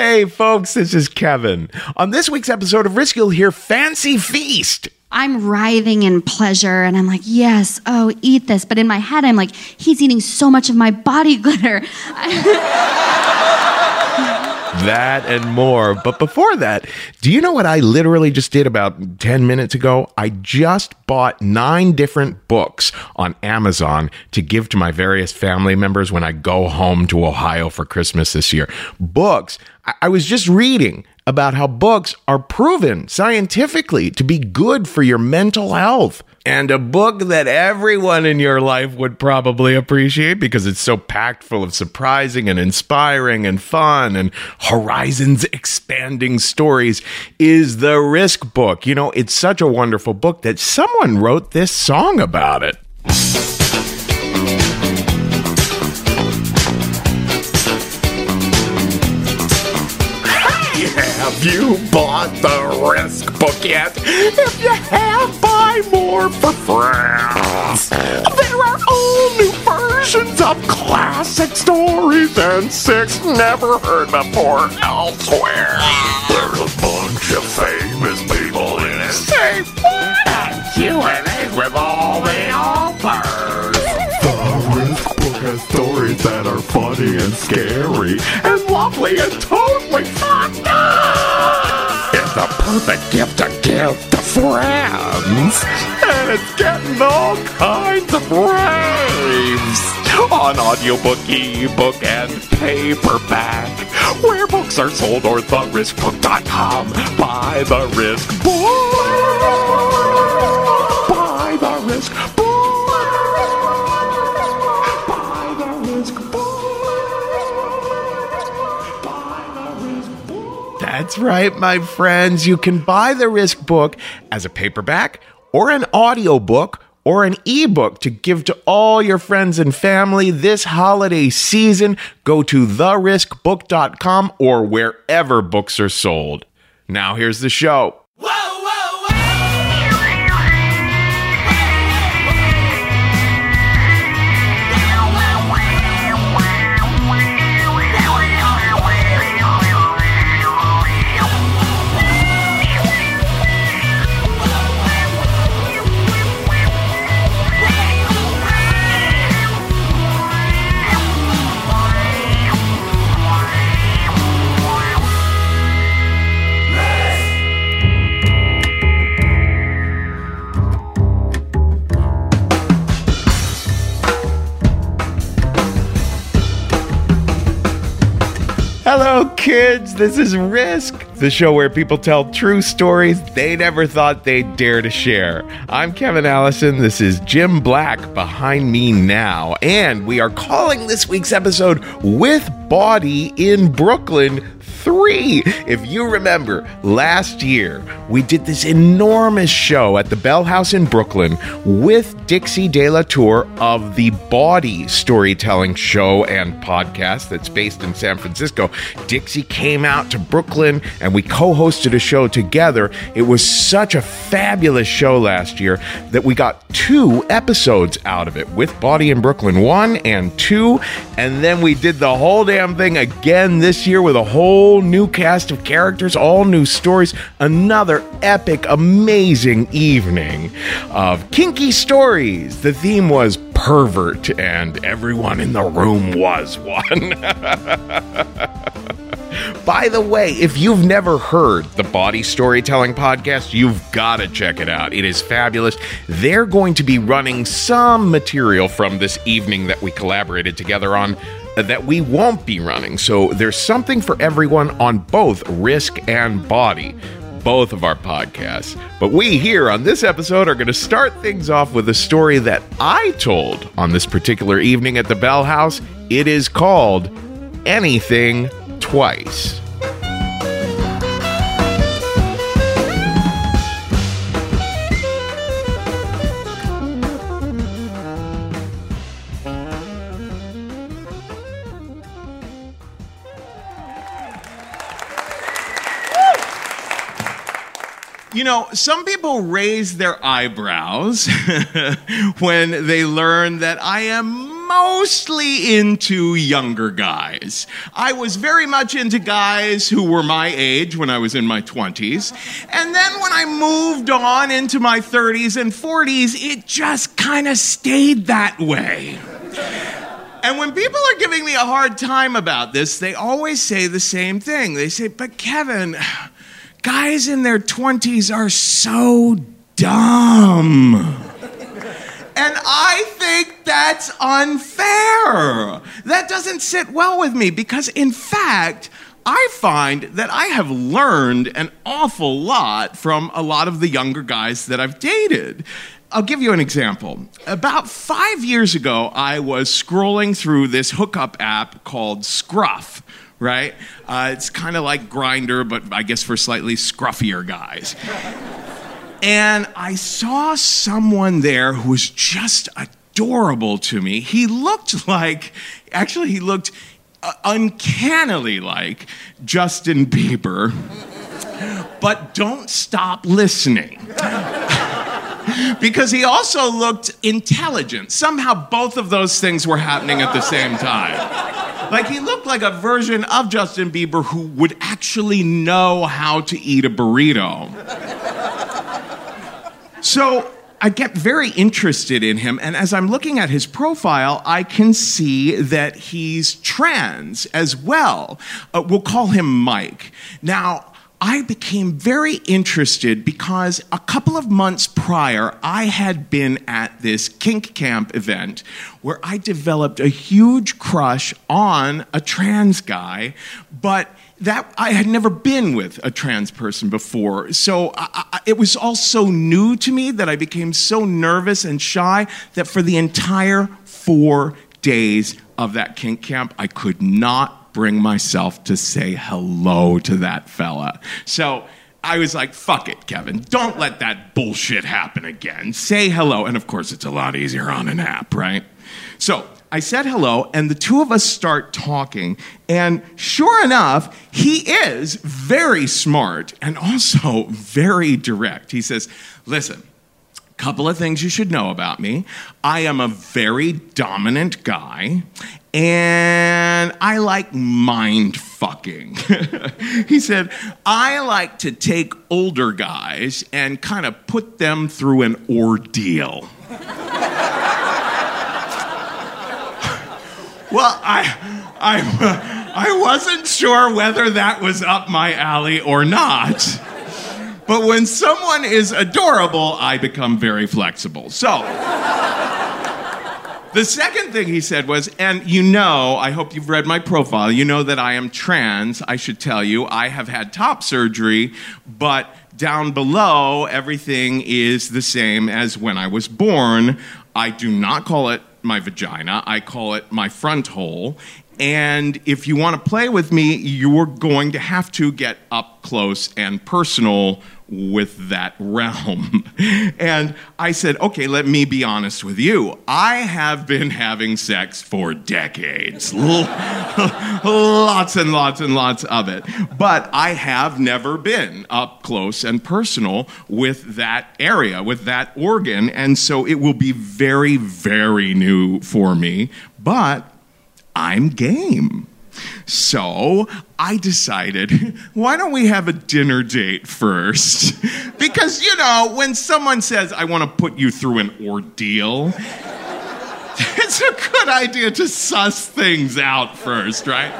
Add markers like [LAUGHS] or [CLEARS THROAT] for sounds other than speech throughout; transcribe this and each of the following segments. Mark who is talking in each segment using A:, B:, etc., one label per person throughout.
A: Hey, folks, this is Kevin. On this week's episode of Risk, you'll hear Fancy Feast.
B: I'm writhing in pleasure and I'm like, yes, oh, eat this. But in my head, I'm like, he's eating so much of my body [LAUGHS] glitter. [LAUGHS]
A: that and more. But before that, do you know what I literally just did about 10 minutes ago? I just bought nine different books on Amazon to give to my various family members when I go home to Ohio for Christmas this year. Books. I was just reading about how books are proven scientifically to be good for your mental health and a book that everyone in your life would probably appreciate because it's so packed full of surprising and inspiring and fun and horizons expanding stories is The Risk Book. You know, it's such a wonderful book that someone wrote this song about it. You bought the Risk Book yet? If you have, buy more for friends. There are all new versions of classic stories and six never heard before elsewhere. There's a bunch of famous people in it. Say what? Q&A with all the authors. The Risk Book has stories that are funny and scary and lovely and totally fucked the gift to gift to friends. And it's getting all kinds of raves. On audiobook, ebook, and paperback. Where books are sold or theriskbook.com. Buy the Risk Book. That's right, my friends. You can buy the Risk Book as a paperback or an audiobook or an ebook to give to all your friends and family this holiday season. Go to theriskbook.com or wherever books are sold. Now, here's the show. Hello, kids. This is Risk, the show where people tell true stories they never thought they'd dare to share. I'm Kevin Allison. This is Jim Black behind me now. And we are calling this week's episode With Bawdy in Brooklyn 3. If you remember, last year we did this enormous show at the Bell House in Brooklyn with Dixie De La Tour of the Bawdy Storytelling Show and podcast that's based in San Francisco. Dixie came out to Brooklyn and we co hosted a show together. It was such a fabulous show last year that we got two episodes out of it with Bawdy in Brooklyn 1 and 2. And then we did the whole damn thing again this year with a whole new cast of characters, all new stories. Another epic, amazing evening of kinky stories. The theme was pervert, and everyone in the room was one. [LAUGHS] By the way, if you've never heard the Bawdy Storytelling Podcast, you've got to check it out. It is fabulous. They're going to be running some material from this evening that we collaborated together on Uh, that we won't be running. So there's something for everyone on both Risk and Bawdy both of our podcasts. But we here on this episode are going to start things off with a story that I told on this particular evening at the Bell House. It is called Anything Twice. You know, some people raise their eyebrows [LAUGHS] when they learn that I am mostly into younger guys. I was very much into guys who were my age when I was in my 20s. And then when I moved on into my 30s and 40s, it just kind of stayed that way. And when people are giving me a hard time about this, they always say the same thing. They say, But Kevin, guys in their 20s are so dumb. And I think that's unfair. That doesn't sit well with me because, in fact, I find that I have learned an awful lot from a lot of the younger guys that I've dated. I'll give you an example. About five years ago, I was scrolling through this hookup app called Scruff, right? Uh, it's kind of like Grindr, but I guess for slightly scruffier guys. and I saw someone there who was just adorable to me. He looked like, actually, he looked uh, uncannily like Justin Bieber. but don't stop listening [LAUGHS] because he also looked intelligent. Somehow both of those things were happening at the same time. [LAUGHS] Like he looked like a version of Justin Bieber who would actually know how to eat a burrito. So I get very interested in him, and as I'm looking at his profile, I can see that he's trans as well. Uh, we'll call him Mike. Now, I became very interested because a couple of months prior, I had been at this kink camp event where I developed a huge crush on a trans guy, but that I had never been with a trans person before. So I, I, it was all so new to me that I became so nervous and shy that for the entire four days of that kink camp, I could not bring myself to say hello to that fella. So I was like, fuck it, Kevin. Don't let that bullshit happen again. Say hello. And of course, it's a lot easier on an app, right? So I said hello, and the two of us start talking. And sure enough, he is very smart and also [LAUGHS] very direct. He says, Listen, couple of things you should know about me. I am a very dominant guy, and I like mind fucking. [LAUGHS] he said, I like to take older guys and kind of put them through an ordeal. [LAUGHS] well, I, I, [LAUGHS] I wasn't sure whether that was up my alley or not. But when someone is adorable, I become very flexible. So, the second thing he said was, and you know, I hope you've read my profile, you know that I am trans. I should tell you, I have had top surgery, but down below, everything is the same as when I was born. I do not call it my vagina, I call it my front hole. And if you want to play with me, you're going to have to get up close and personal with that realm. [LAUGHS] and I said, okay, let me be honest with you. I have been having sex for decades, [LAUGHS] lots and lots and lots of it. But I have never been up close and personal with that area, with that organ. And so it will be very, very new for me. But I'm game. So I decided, [LAUGHS] why don't we have a dinner date first? [LAUGHS] because, you know, when someone says, I want to put you through an ordeal, [LAUGHS] it's a good idea to suss things out first, right?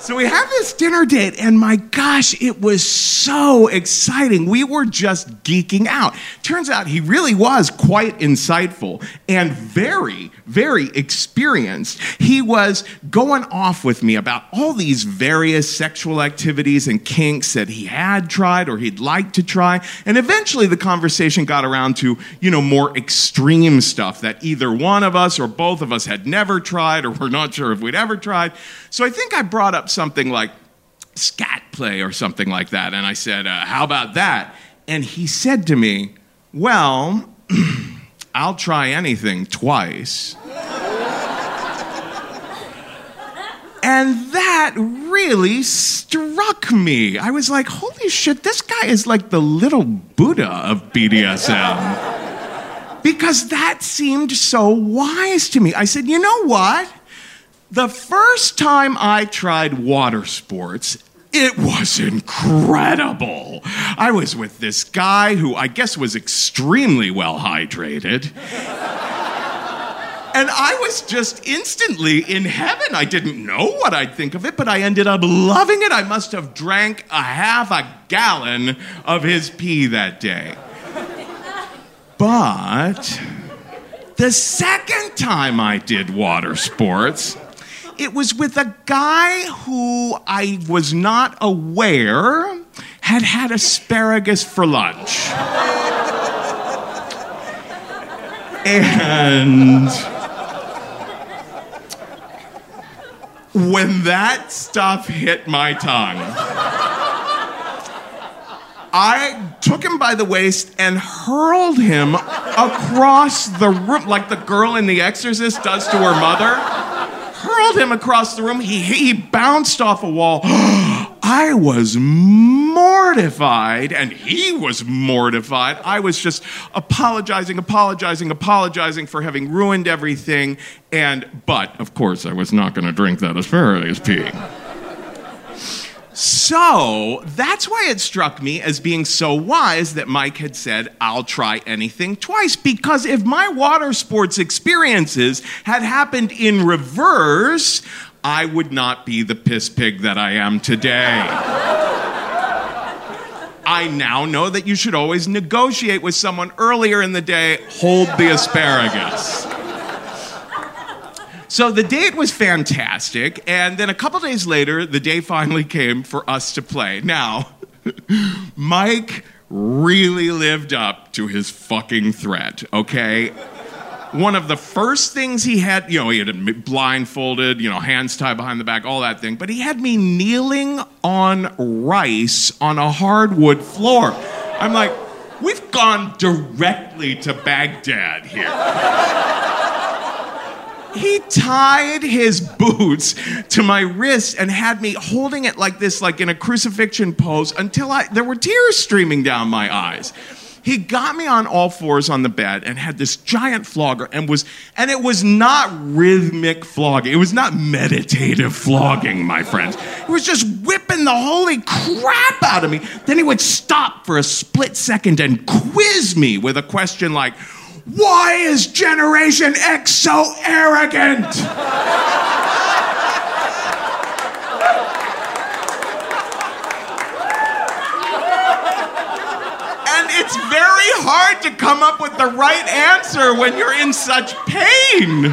A: So we have this dinner date, and my gosh, it was so exciting. We were just geeking out. Turns out he really was quite insightful and very, very experienced. He was going off with me about all these various sexual activities and kinks that he had tried or he'd like to try. And eventually the conversation got around to, you know, more extreme stuff that either one of us or both of us had never tried or we're not sure if we'd ever tried. So I think I brought up something like scat play or something like that. And I said, uh, How about that? And he said to me, Well, [CLEARS THROAT] I'll try anything twice. And that really struck me. I was like, holy shit, this guy is like the little Buddha of BDSM. because that seemed so wise to me. I said, you know what? The first time I tried water sports, it was incredible. I was with this guy who I guess was extremely well hydrated. [LAUGHS] And I was just instantly in heaven. I didn't know what I'd think of it, but I ended up loving it. I must have drank a half a gallon of his pee that day. But the second time I did water sports, it was with a guy who I was not aware had had asparagus for lunch. and when that stuff hit my tongue, I took him by the waist and hurled him across the room like the girl in The Exorcist does to her mother hurled him across the room. He, he bounced off a wall. [GASPS] I was mortified, and he was mortified. I was just apologizing, apologizing, apologizing for having ruined everything. And, but, of course, I was not going to drink that asparagus pee. So that's why it struck me as being so wise that Mike had said, I'll try anything twice. Because if my water sports experiences had happened in reverse, I would not be the piss pig that I am today. I now know that you should always negotiate with someone earlier in the day, hold the asparagus. So the date was fantastic, and then a couple days later, the day finally came for us to play. Now, [LAUGHS] Mike really lived up to his fucking threat, okay? One of the first things he had, you know, he had blindfolded, you know, hands tied behind the back, all that thing, but he had me kneeling on rice on a hardwood floor. I'm like, we've gone directly to Baghdad here he tied his boots to my wrist and had me holding it like this, like in a crucifixion pose, until I, there were tears streaming down my eyes. He got me on all fours on the bed and had this giant flogger and was and it was not rhythmic flogging. It was not meditative flogging, my friends. It was just whipping the holy crap out of me. Then he would stop for a split second and quiz me with a question like, why is Generation X so arrogant? and it's very hard to come up with the right answer when you're in such pain.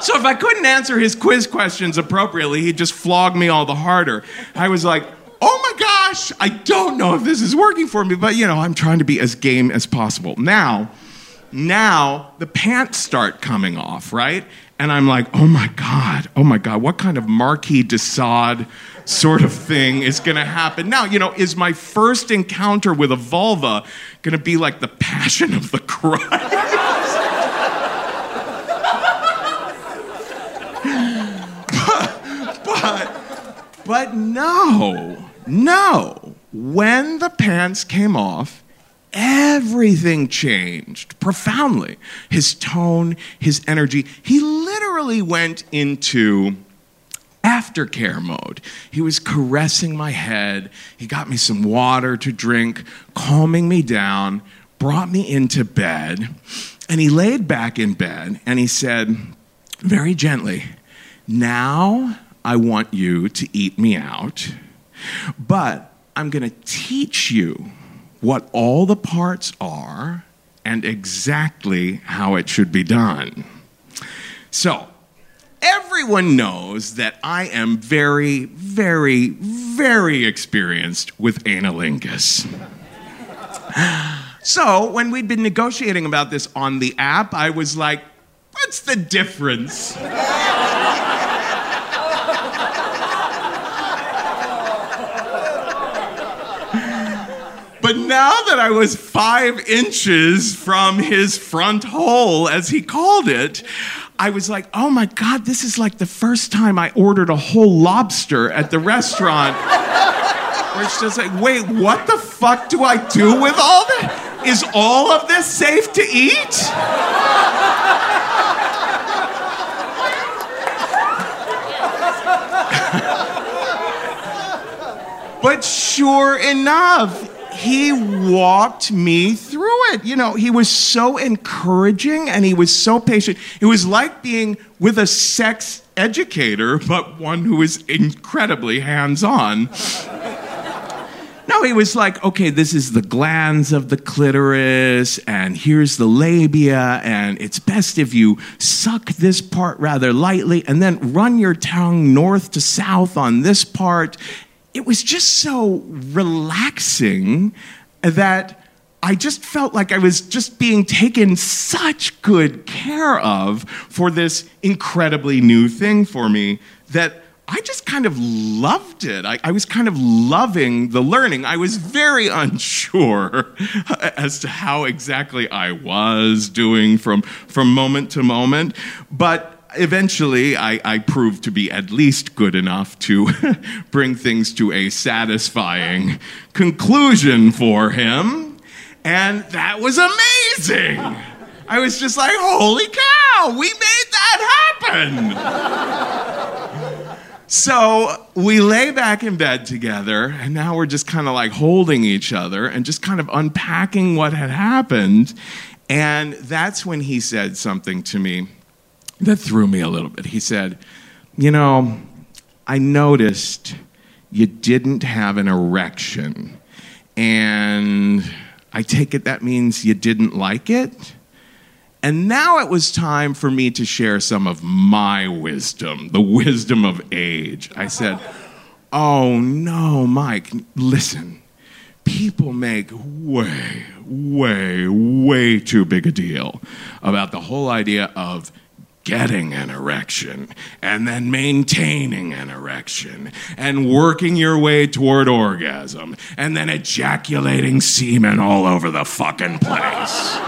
A: So if I couldn't answer his quiz questions appropriately, he'd just flog me all the harder. I was like, oh my gosh, I don't know if this is working for me, but you know, I'm trying to be as game as possible. Now, now the pants start coming off, right? And I'm like, oh my God, oh my God, what kind of Marquis de Sade sort of thing is to happen? Now, you know, is my first encounter with a vulva to be like the passion of the Christ? [LAUGHS] but no, no. When the pants came off, everything changed profoundly. His tone, his energy. He literally went into aftercare mode. He was caressing my head. He got me some water to drink, calming me down, brought me into bed. And he laid back in bed and he said, very gently, Now I want you to eat me out, but I'm going to teach you what all the parts are and exactly how it should be done. So, everyone knows that I am very, very, very experienced with anilingus. [GASPS] So, when we'd been negotiating about this on the app, I was like, what's the difference? But now that I was five inches from his front hole, as he called it, I was like, oh my God, this is like the first time I ordered a whole lobster at the restaurant. [LAUGHS] Where it's just like, wait, what the fuck do I do with all that? Is all of this safe to eat? [LAUGHS] but sure enough, he walked me through it. You know, he was so encouraging and he was so patient. It was like being with a sex educator, but one who was incredibly hands on. No, he was like, okay, this is the glans of the clitoris, and here's the labia, and it's best if you suck this part rather lightly, and then run your tongue north to south on this part. It was just so relaxing that I just felt like I was just being taken such good care of for this incredibly new thing for me that I just kind of loved it. I, I, was kind of loving the learning. I was very [LAUGHS] unsure as to how exactly I was doing from, from moment to moment, but eventually I, I proved to be at least good enough to [LAUGHS] bring things to a satisfying conclusion for him, and that was amazing. I was just like, holy cow, we made that happen. So we lay back in bed together, and now we're just kind of like holding each other and just kind of unpacking what had happened. And that's when he said something to me that threw me a little bit. He said, You know, I noticed you didn't have an erection, and I take it that means you didn't like it? And now it was time for me to share some of my wisdom, the wisdom of age. I said, Oh no, Mike, listen. People make way, way, way too big a deal about the whole idea of getting an erection and then maintaining an erection and working your way toward orgasm and then ejaculating semen all over the fucking place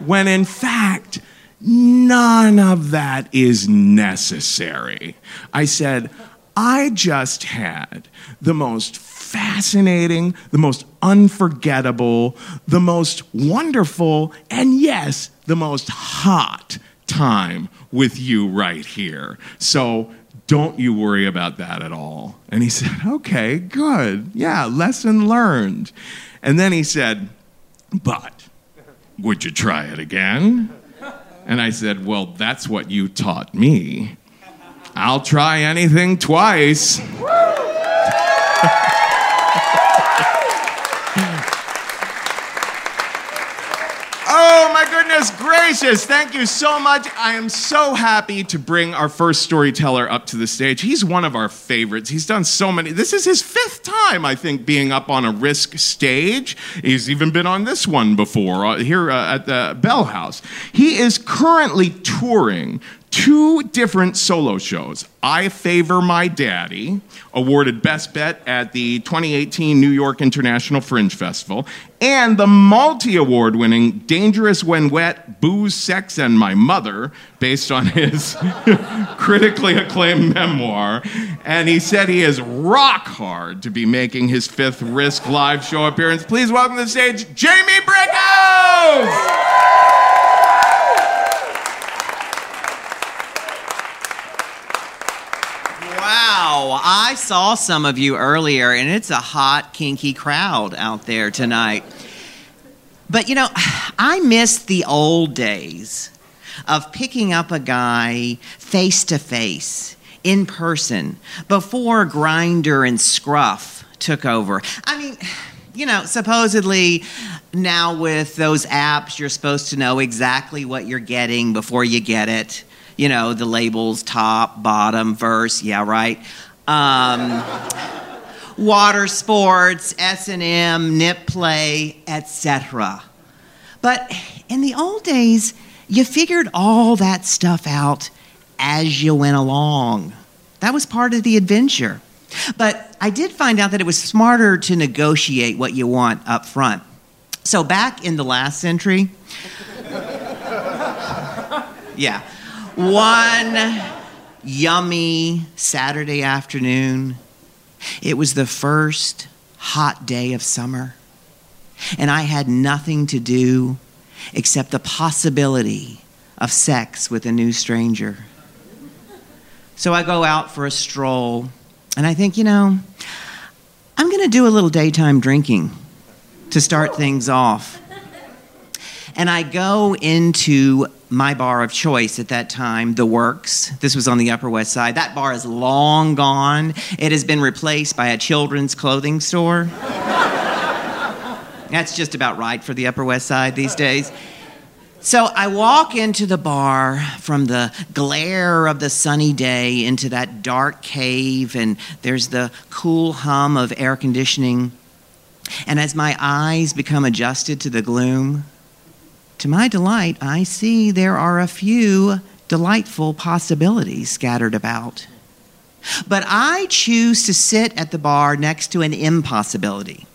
A: when in fact, none of that is necessary. I said, I just had the most fascinating, the most unforgettable, the most wonderful, and yes, the most hot time with you right here. So don't you worry about that at all. And he [LAUGHS] said, Okay, good. Yeah, lesson learned. And then he said, But would you try it again? And I said, Well, that's what you taught me. I'll try anything twice. Goodness gracious. Thank you so much. I am so happy to bring our first storyteller up to the stage. He's one of our favorites. He's done so many. This is his fifth time, I think, being up on a risk stage. He's even been on this one before uh, here uh, at the Bell House. He is currently touring two different solo shows. I Favor My Daddy, awarded Best Bet at the 2018 New York International Fringe Festival, and the multi award winning Dangerous When Wet, Booze, Sex, and My Mother, based on his [LAUGHS] critically acclaimed memoir. And he said he is rock hard to be making his fifth Risk live show appearance. Please welcome to the stage Jamie Brickhouse!
C: Wow, I saw some of you earlier, and it's a hot, kinky crowd out there tonight. But you know, [SIGHS] I miss the old days of picking up a guy face to face, in person, before Grindr and Scruff took over. I mean, [SIGHS] you know, supposedly now with those apps, you're supposed to know exactly what you're getting before you get it you know, the labels top, bottom, verse, yeah, right. Um, water sports, S&M, nip play, etc. But in the old days, you figured all that stuff out as you went along. That was part of the adventure. But I did find out that it was smarter to negotiate what you want up front. So back in the last century, [LAUGHS] yeah, one yummy Saturday afternoon. It was the first hot day of summer. and I had nothing to do except the possibility of sex with a new stranger. So I go out for a stroll, and I think, you know, I'm going to do a little daytime drinking to start things off. And I go into my bar of choice at that time, The Works. This was on the Upper West Side. That bar is long gone. It has been replaced by a children's clothing store. [LAUGHS] That's just about right for the Upper West Side these days. So I walk into the bar from the glare of the sunny day into that dark cave, and there's the cool hum of air conditioning. And as my eyes become adjusted to the gloom, to my delight, I see there are a few delightful possibilities scattered about. But I choose to sit at the bar next to an impossibility,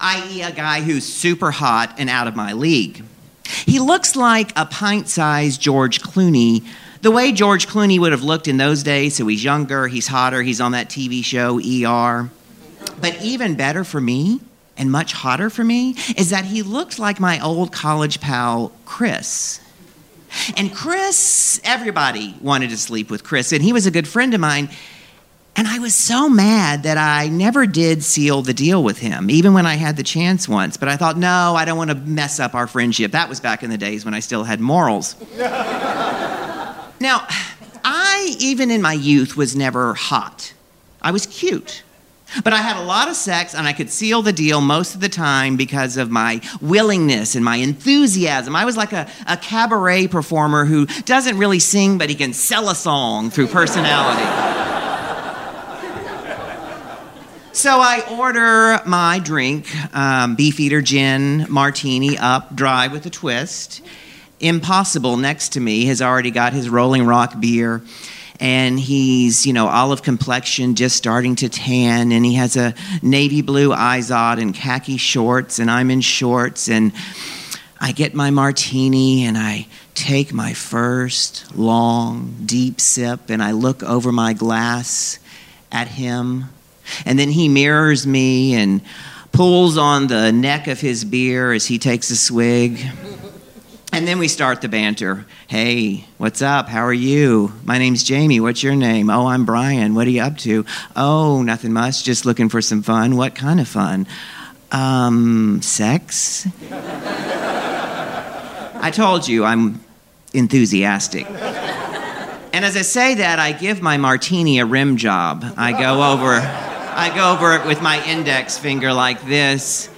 C: i.e., a guy who's super hot and out of my league. He looks like a pint sized George Clooney, the way George Clooney would have looked in those days. So he's younger, he's hotter, he's on that TV show ER. But even better for me, and much hotter for me, is that he looked like my old college pal, Chris. And Chris, everybody wanted to sleep with Chris, and he was a good friend of mine. And I was so mad that I never did seal the deal with him, even when I had the chance once. But I thought, no, I don't want to mess up our friendship. That was back in the days when I still had morals. [LAUGHS] now, I, even in my youth, was never hot. I was cute. But I had a lot of sex and I could seal the deal most of the time because of my willingness and my enthusiasm. I was like a, a cabaret performer who doesn't really sing, but he can sell a song through personality. So I order my drink, um, Beefeater gin martini up, dry with a twist. Impossible next to me has already got his Rolling Rock beer, and he's you know olive complexion, just starting to tan, and he has a navy blue izod and khaki shorts, and I'm in shorts, and I get my martini and I take my first long, deep sip, and I look over my glass at him and then he mirrors me and pulls on the neck of his beer as he takes a swig. And then we start the banter. Hey, what's up? How are you? My name's Jamie. What's your name? Oh, I'm Brian. What are you up to? Oh, nothing much. Just looking for some fun. What kind of fun? Um, sex? I told you I'm enthusiastic. And as I say that, I give my martini a rim job. I go over I go over it with my index finger like this.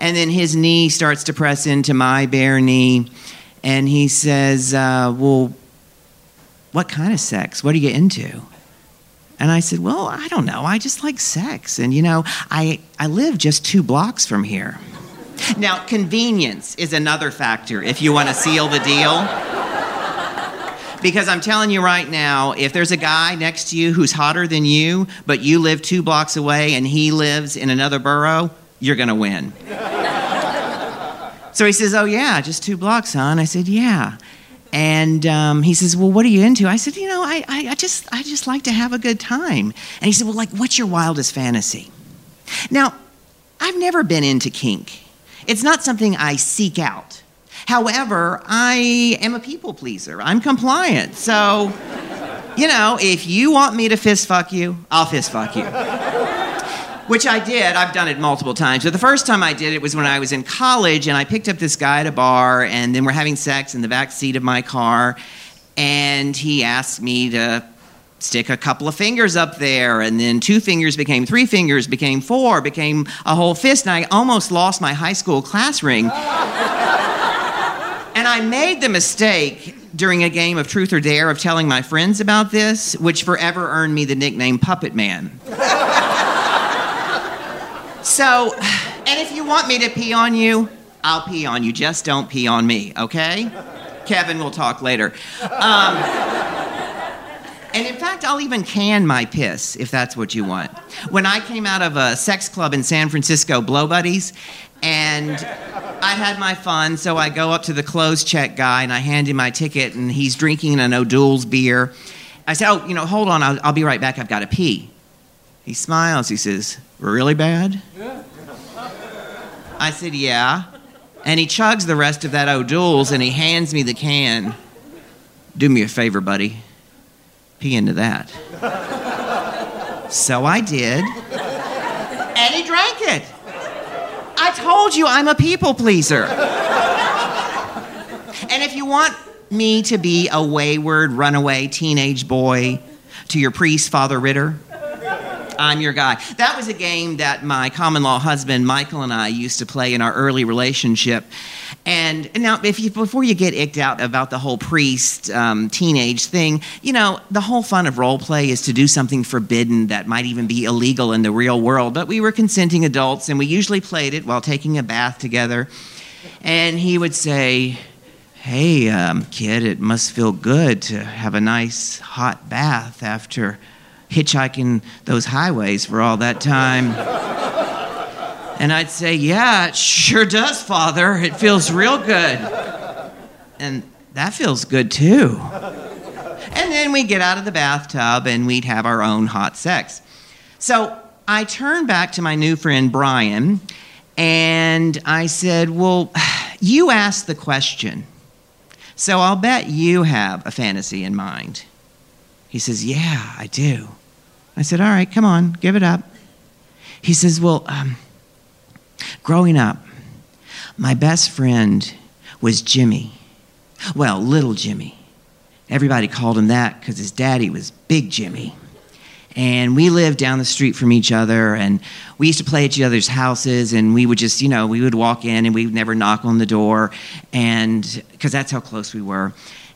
C: And then his knee starts to press into my bare knee. And he says, uh, Well, what kind of sex? What are you get into? And I said, Well, I don't know. I just like sex. And, you know, I, I live just two blocks from here. Now, convenience is another factor if you want to seal the deal. Because I'm telling you right now, if there's a guy next to you who's hotter than you, but you live two blocks away and he lives in another borough, you're going to win. So he says, Oh, yeah, just two blocks, huh? And I said, Yeah. And um, he says, "Well, what are you into?" I said, "You know, I, I, I, just, I just like to have a good time." And he said, "Well, like, what's your wildest fantasy?" Now, I've never been into kink. It's not something I seek out. However, I am a people pleaser. I'm compliant. So, you know, if you want me to fist fuck you, I'll fist fuck you. Which I did. I've done it multiple times. But the first time I did it was when I was in college and I picked up this guy at a bar and then we're having sex in the back seat of my car and he asked me to stick a couple of fingers up there and then two fingers became three fingers became four became a whole fist and i almost lost my high school class ring [LAUGHS] and I made the mistake during a game of Truth or Dare of telling my friends about this, which forever earned me the nickname Puppet Man. [LAUGHS] so, and if you want me to pee on you, I'll pee on you. Just don't pee on me, okay? Kevin, we'll talk later. Um, and in fact, I'll even can my piss if that's what you want. When I came out of a sex club in San Francisco, Blow Buddies, and I had my fun, so I go up to the clothes check guy and I hand him my ticket, and he's drinking an O'Doul's beer. I say, Oh, you know, hold on, I'll, I'll be right back. I've got to pee. He smiles. He says, Really bad? I said, Yeah. And he chugs the rest of that O'Doul's and he hands me the can. Do me a favor, buddy. Pee into that. so I did. And he drank it. I told you I'm a people pleaser. and if you want me to be a wayward, runaway teenage boy to your priest, Father Ritter, I'm your guy. That was a game that my common law husband, Michael, and I used to play in our early relationship. And now, if you, before you get icked out about the whole priest um, teenage thing, you know, the whole fun of role play is to do something forbidden that might even be illegal in the real world. But we were consenting adults, and we usually played it while taking a bath together. And he would say, Hey, um, kid, it must feel good to have a nice hot bath after hitchhiking those highways for all that time. And I'd say, Yeah, it sure does, Father. It feels real good. And that feels good too. And then we'd get out of the bathtub and we'd have our own hot sex. So I turned back to my new friend Brian and I said, Well, [SIGHS] you asked the question. So I'll bet you have a fantasy in mind. He says, Yeah, I do. I said, All right, come on, give it up. He says, Well, um, growing up, my best friend was Jimmy. Well, little Jimmy. Everybody called him that because his daddy was Big Jimmy. And we lived down the street from each other, and we used to play at each other's houses, and we would just, you know, we would walk in and we would never knock on the door, and because that's how close we were.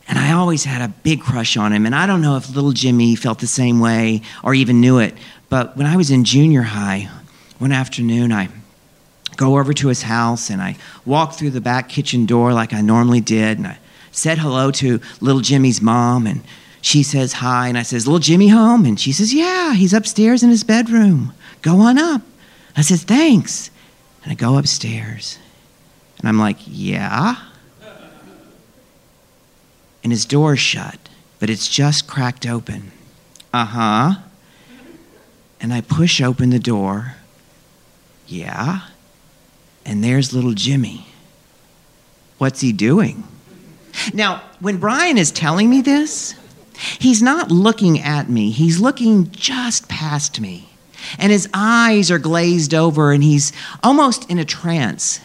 C: And I always had a big crush on him. And I don't know if little Jimmy felt the same way or even knew it. But when I was in junior high, one afternoon, I go over to his house and I walk through the back kitchen door like I normally did. And I said hello to little Jimmy's mom. And she says hi. And I says, Little Jimmy home? And she says, Yeah, he's upstairs in his bedroom. Go on up. I says, Thanks. And I go upstairs. And I'm like, Yeah? And his door's shut, but it's just cracked open. Uh huh. And I push open the door. Yeah. And there's little Jimmy. What's he doing? Now, when Brian is telling me this, he's not looking at me, he's looking just past me. And his eyes are glazed over, and he's almost in a trance.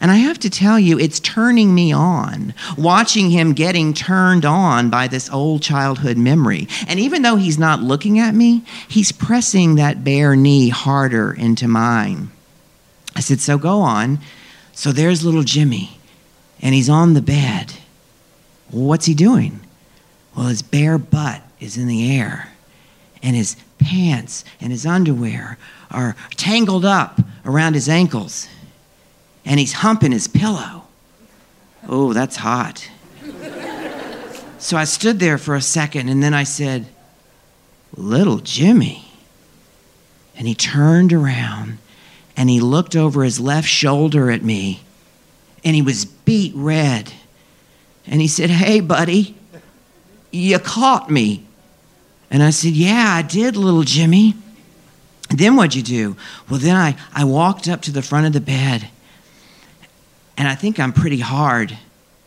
C: And I have to tell you, it's turning me on, watching him getting turned on by this old childhood memory. And even though he's not looking at me, he's pressing that bare knee harder into mine. I said, So go on. So there's little Jimmy, and he's on the bed. what's he doing? Well, his bare butt is in the air, and his pants and his underwear are tangled up around his ankles and he's humping his pillow. Oh, that's hot. So I stood there for a second and then I said, Little Jimmy. And he turned around and he looked over his left shoulder at me and he was beet red. And he said, Hey, buddy, you caught me. And I said, Yeah, I did, little Jimmy. Then what'd you do? Well, then I, I walked up to the front of the bed and I think I'm pretty hard.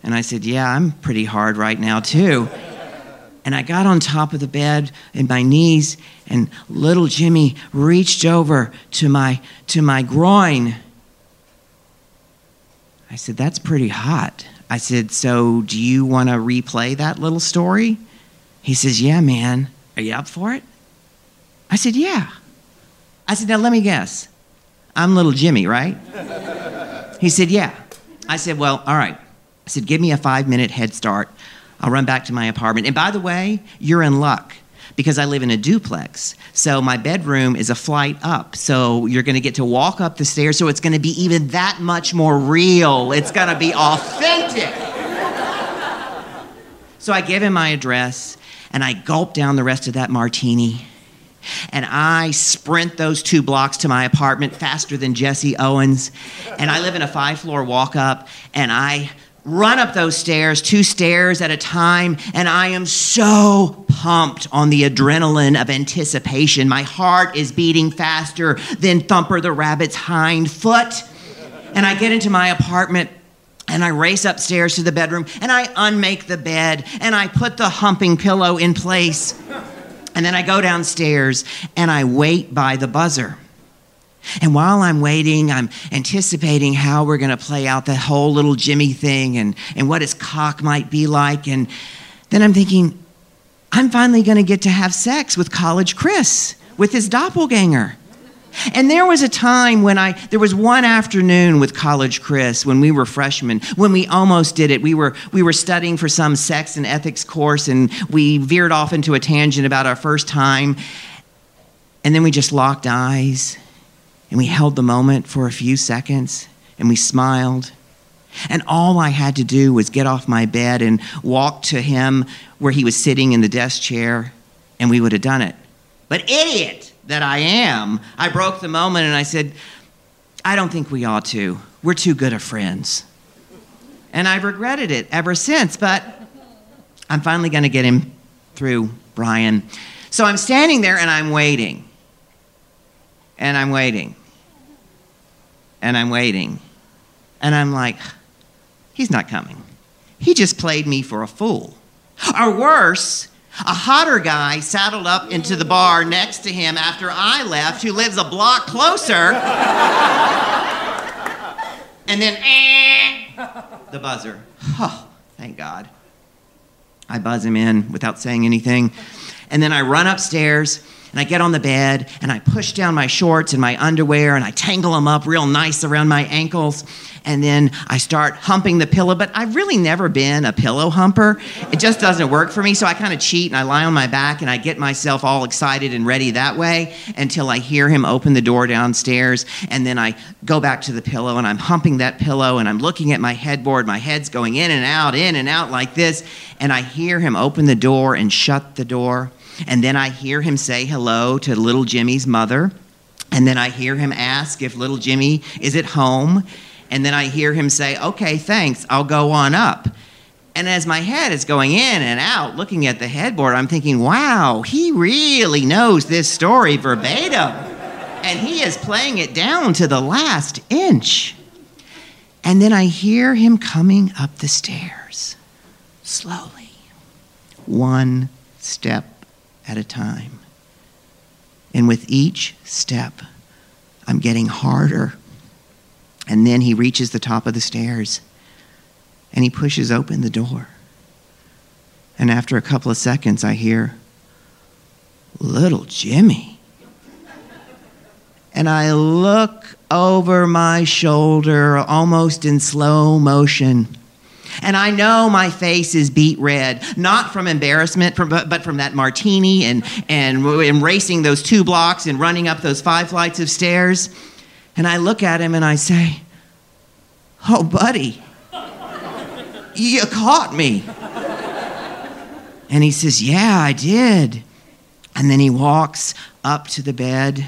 C: And I said, Yeah, I'm pretty hard right now, too. And I got on top of the bed in my knees, and little Jimmy reached over to my, to my groin. I said, That's pretty hot. I said, So do you want to replay that little story? He says, Yeah, man. Are you up for it? I said, Yeah. I said, Now let me guess. I'm little Jimmy, right? He said, Yeah. I said, Well, all right. I said, Give me a five minute head start. I'll run back to my apartment. And by the way, you're in luck because I live in a duplex. So my bedroom is a flight up. So you're going to get to walk up the stairs. So it's going to be even that much more real. It's going to be authentic. so I give him my address and I gulp down the rest of that martini and I sprint those two blocks to my apartment faster than Jesse Owens. And I live in a five floor walk up, and I run up those stairs, two stairs at a time, and I am so pumped on the adrenaline of anticipation. My heart is beating faster than Thumper the rabbit's hind foot. And I get into my apartment and I race upstairs to the bedroom and I unmake the bed and I put the humping pillow in place. And then I go downstairs and I wait by the buzzer. And while I'm waiting, I'm anticipating how we're going to play out the whole little Jimmy thing and, and what his cock might be like. And then I'm thinking, I'm finally going to get to have sex with College Chris, with his doppelganger. And there was a time when I, there was one afternoon with College Chris when we were freshmen, when we almost did it. We were, we were studying for some sex and ethics course and we veered off into a tangent about our first time. And then we just locked eyes and we held the moment for a few seconds and we smiled. And all I had to do was get off my bed and walk to him where he was sitting in the desk chair, and we would have done it. But idiot! That I am, I broke the moment and I said, I don't think we ought to. We're too good of friends. And I've regretted it ever since, but I'm finally going to get him through, Brian. So I'm standing there and I'm waiting. And I'm waiting. And I'm waiting. And I'm like, he's not coming. He just played me for a fool. Or worse, a hotter guy saddled up into the bar next to him after I left, who lives a block closer. and then, eh, the buzzer. Oh, thank God. I buzz him in without saying anything. And then I run upstairs and I get on the bed and I push down my shorts and my underwear and I tangle them up real nice around my ankles. And then I start humping the pillow, but I've really never been a pillow humper. It just doesn't work for me. So I kind of cheat and I lie on my back and I get myself all excited and ready that way until I hear him open the door downstairs. And then I go back to the pillow and I'm humping that pillow and I'm looking at my headboard. My head's going in and out, in and out like this. And I hear him open the door and shut the door. And then I hear him say hello to little Jimmy's mother. And then I hear him ask if little Jimmy is at home. And then I hear him say, Okay, thanks, I'll go on up. And as my head is going in and out, looking at the headboard, I'm thinking, wow, he really knows this story verbatim. And he is playing it down to the last inch. And then I hear him coming up the stairs, slowly, one step at a time. And with each step, I'm getting harder. And then he reaches the top of the stairs and he pushes open the door. And after a couple of seconds, I hear, Little Jimmy. And I look over my shoulder almost in slow motion and I know my face is beet red, not from embarrassment, from, but, from that martini and, and, and racing those two blocks and running up those five flights of stairs. And I look at him and I say, Oh, buddy, you caught me. And he says, Yeah, I did. And then he walks up to the bed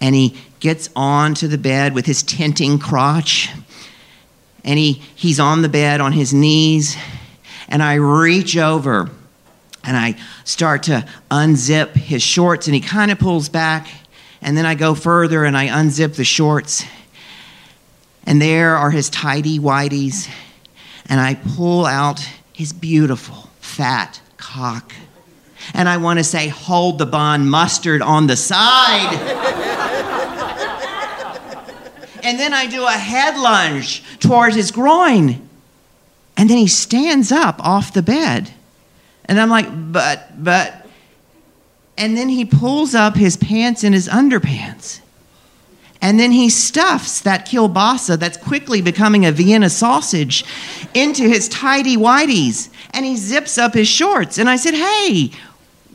C: and he gets onto the bed with his tenting crotch and he, he's on the bed on his knees, and I reach over and I start to unzip his shorts, and he kind of pulls back, and then I go further and I unzip the shorts, and there are his tidy whities, and I pull out his beautiful fat cock. And I want to say, hold the bond mustard on the side. [LAUGHS] and then I do a head lunge towards his groin. And then he stands up off the bed. And I'm like, but, but. And then he pulls up his pants and his underpants. And then he stuffs that kielbasa that's quickly becoming a Vienna sausage into his tidy whities. And he zips up his shorts. And I said, hey,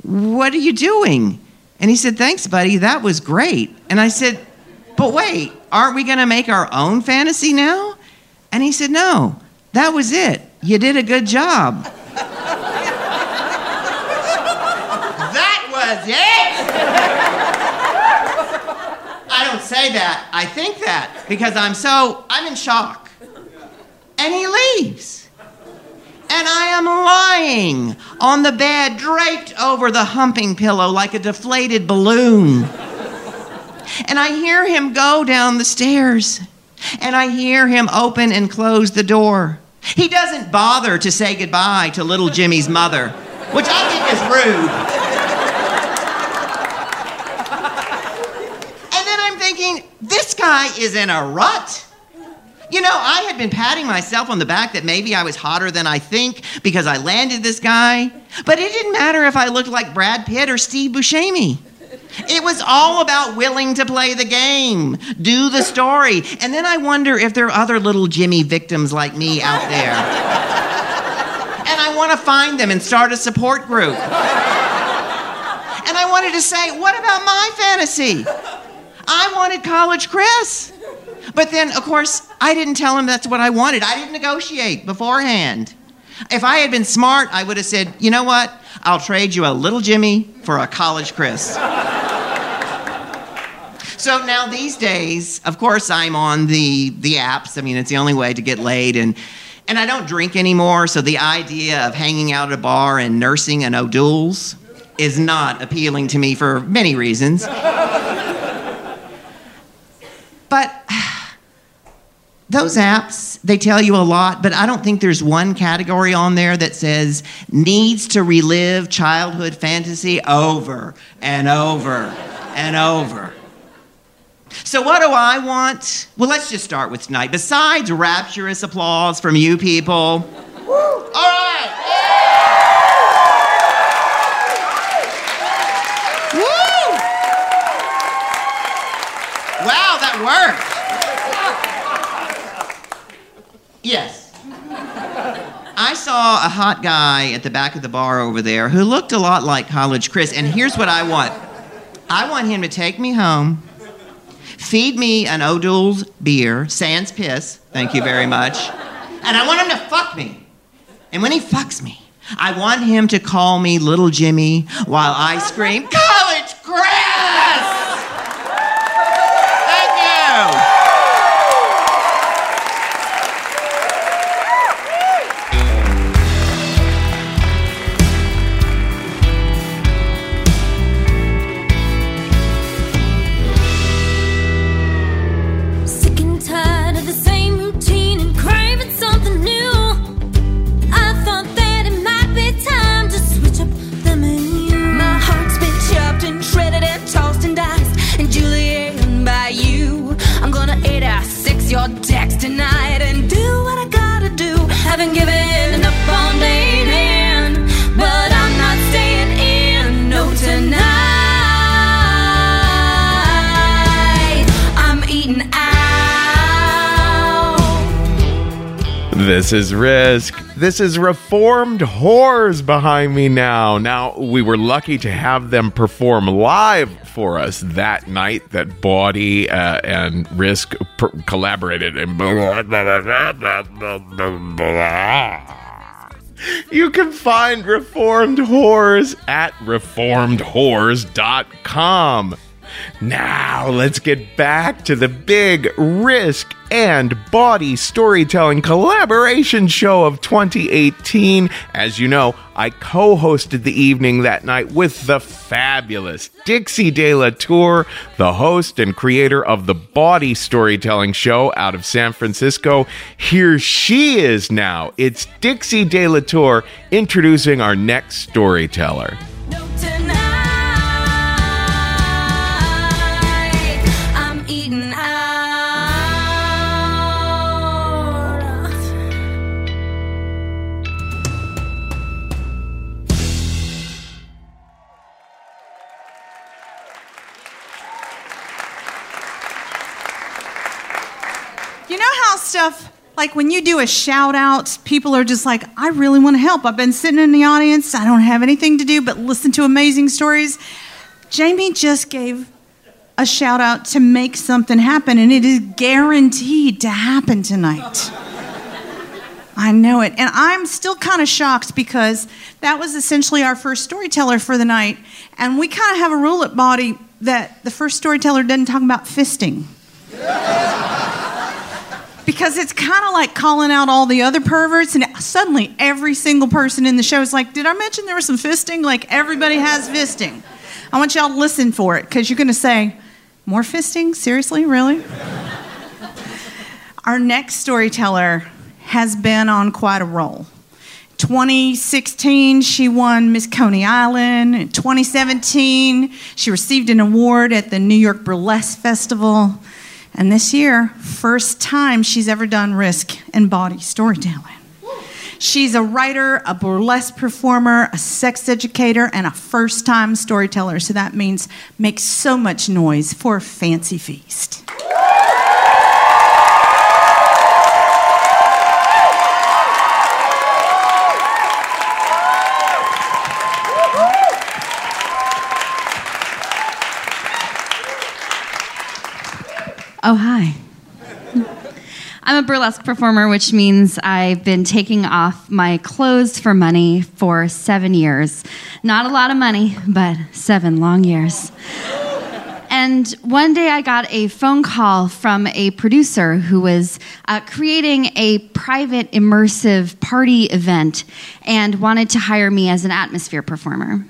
C: what are you doing? And he said, thanks, buddy. That was great. And I said, but wait, aren't we going to make our own fantasy now? And he said, No, that was it. You did a good job. [LAUGHS] that was it. I don't say that. I think that because I'm so, I'm in shock. And he leaves. And I am lying on the bed, draped over the humping pillow like a deflated balloon. And I hear him go down the stairs. And I hear him open and close the door. He doesn't bother to say goodbye to little Jimmy's mother, which I think is rude. And then I'm thinking, this guy is in a rut. You know, I had been patting myself on the back that maybe I was hotter than I think because I landed this guy. But it didn't matter if I looked like Brad Pitt or Steve Buscemi. It was all about willing to play the game, do the story. And then I wonder if there are other little Jimmy victims like me out there. And I want to find them and start a support group. And I wanted to say, what about my fantasy? I wanted College Chris. But then, of course, I didn't tell him that's what I wanted. I didn't negotiate beforehand. If I had been smart, I would have said, you know what? I'll trade you a little Jimmy for a college Chris. So now these days, of course, I'm on the, the apps. I mean, it's the only way to get laid. And, and I don't drink anymore, so the idea of hanging out at a bar and nursing an O'Doul's is not appealing to me for many reasons. but those apps, they tell you a lot, but I don't think there's one category on there that says needs to relive childhood fantasy over and over and over. So, what do I want? Well, let's just start with tonight. Besides rapturous applause from you people, all right. Woo! Wow, that worked. Yes. I saw a hot guy at the back of the bar over there who looked a lot like College Chris, and here's what I want I want him to take me home, feed me an O'Doul's beer, sans piss, thank you very much, and I want him to fuck me. And when he fucks me, I want him to call me Little Jimmy while I scream, College Chris!
A: This is Risk. This is Reformed Whores behind me now. Now, we were lucky to have them perform live for us that night that Bawdy uh, and Risk per- collaborated. And you can find Reformed Whores at reformedwhores.com. Now, let's get back to the big risk and bawdy storytelling collaboration show of 2018. As you know, I co hosted the evening that night with the fabulous Dixie De La Tour, the host and creator of the Bawdy Storytelling Show out of San Francisco. Here she is now. It's Dixie De La Tour introducing our next storyteller.
D: No
E: stuff like when you do a shout out, people are just like, I really want to help. I've been sitting in the audience. I don't have anything to do but listen to amazing stories. Jamie just gave a shout out to make something happen, and it is guaranteed to happen tonight. I know it. And I'm still kind of shocked because that was essentially our first storyteller for the night. And we kind of have a rule at Bawdy that the first storyteller doesn't talk about fisting because it's kind of like calling out all the other perverts and suddenly every single person in the show is like did i mention there was some fisting like everybody has fisting i want y'all to listen for it because you're going to say more fisting seriously really Our next storyteller has been on quite a roll. 2016, she won Miss Coney Island. In 2017, she received an award at the New York Burlesque Festival. And this year, first time she's ever done risk and bawdy storytelling. She's a writer, a burlesque performer, a sex educator, and a first time storyteller. So that means make so much noise for Fancy Feast.
B: Oh, hi. I'm a burlesque performer, which means I've been taking off my clothes for money for seven years. Not a lot of money, but seven long years. And one day I got a phone call from a producer who was uh, creating a private immersive party event and wanted to hire me as an atmosphere performer.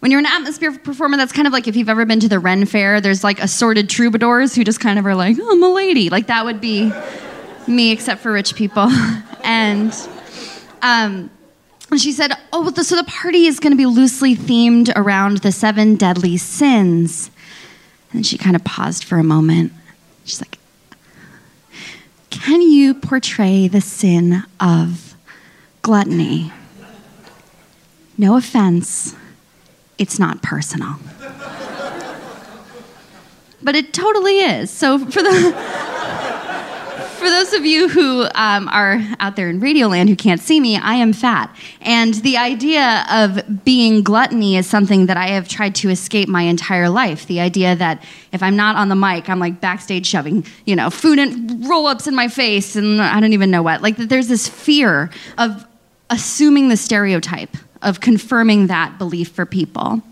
B: When you're an atmosphere performer, that's kind of like if you've ever been to the Ren Fair, there's like assorted troubadours who just kind of are like, oh, I'm a lady. Like that would be me, except for rich people. [LAUGHS] and um, she said, oh, so the party is going to be loosely themed around the seven deadly sins. And she kind of paused for a moment. She's like, can you portray the sin of gluttony? No offense it's not personal. but it totally is. So for the [LAUGHS] for those of you who um, are out there in Radioland who can't see me, I am fat, and the idea of being gluttony is something that I have tried to escape my entire life. The idea that if I'm not on the mic, I'm like backstage shoving, you know, food and roll-ups in my face, and I don't even know what. Like that, there's this fear of assuming the stereotype of confirming that belief for people.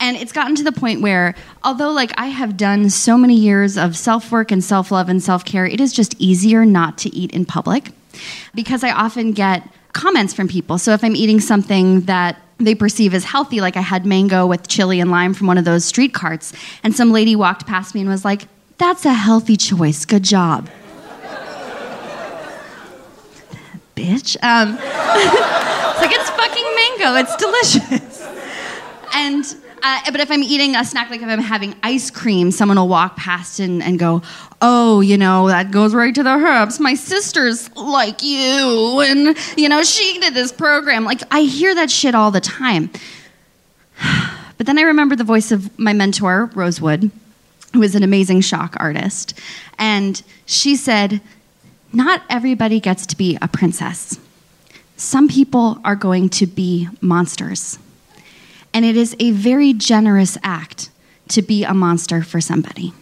B: And it's gotten to the point where, although like I have done so many years of self work and self love and self care, it is just easier not to eat in public because I often get comments from people. So if I'm eating something that they perceive as healthy, like I had mango with chili and lime from one of those street carts, and some lady walked past me and was like, That's a healthy choice. Good job. [LAUGHS] Bitch. Um, [LAUGHS] like, It's fucking mango. It's delicious. [LAUGHS] And uh, but if I'm eating a snack, like if I'm having ice cream, someone will walk past and, and go, "Oh, you know, that goes right to the herbs. My sister's like you, and you know, she did this program." Like I hear that shit all the time. [SIGHS] But then I remember the voice of my mentor, Rosewood, who is an amazing shock artist, and she said, "Not everybody gets to be a princess." Some people are going to be monsters. And it is a very generous act to be a monster for somebody.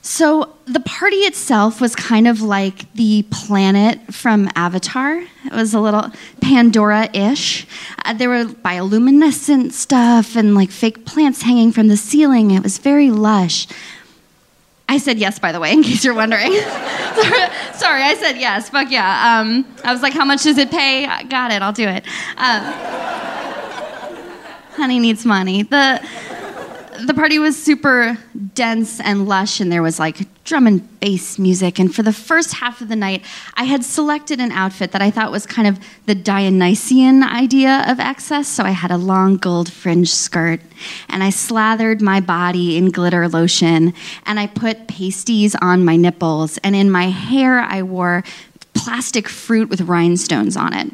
B: So the party itself was kind of like the planet from Avatar. It was a little Pandora ish. Uh, there were bioluminescent stuff and like fake plants hanging from the ceiling. It was very lush. I said yes, by the way, in case you're wondering. [LAUGHS] Sorry, I said yes. Fuck yeah. Um, I was like, how much does it pay? Got it, I'll do it. Um, honey needs money. The the party was super dense and lush, and there was like drum and bass music. And for the first half of the night, I had selected an outfit that I thought was kind of the Dionysian idea of excess. So I had a long gold fringe skirt, and I slathered my body in glitter lotion, and I put pasties on my nipples, and in my hair, I wore plastic fruit with rhinestones on it.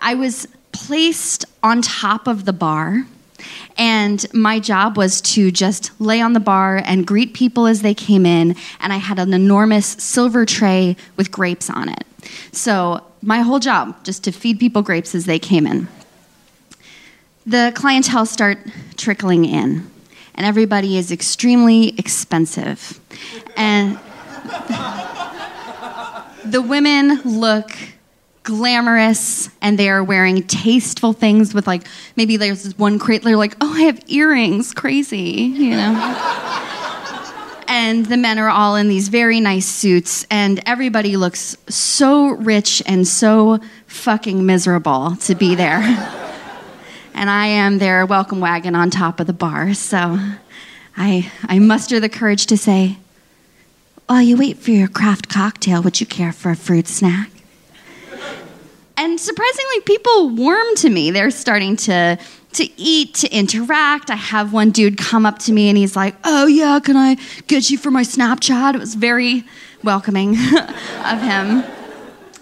B: I was placed on top of the bar and my job was to just lay on the bar and greet people as they came in. And I had an enormous silver tray with grapes on it. So my whole job, just to feed people grapes as they came in. The clientele start trickling in, and everybody is extremely expensive. And [LAUGHS] the women look glamorous and they are wearing tasteful things with like maybe there's this one crate they're like oh i have earrings. Crazy you know? And the men are all in these very nice suits and everybody looks so rich and so fucking miserable to be there. And i am their welcome wagon on top of the bar so i i muster the courage to say While you wait for your craft cocktail, would you care for a fruit snack? And surprisingly, people warm to me. They're starting to to eat, to interact. I have one dude come up to me and he's like, "Oh yeah, can I get you for my Snapchat?" It was very welcoming [LAUGHS] of him.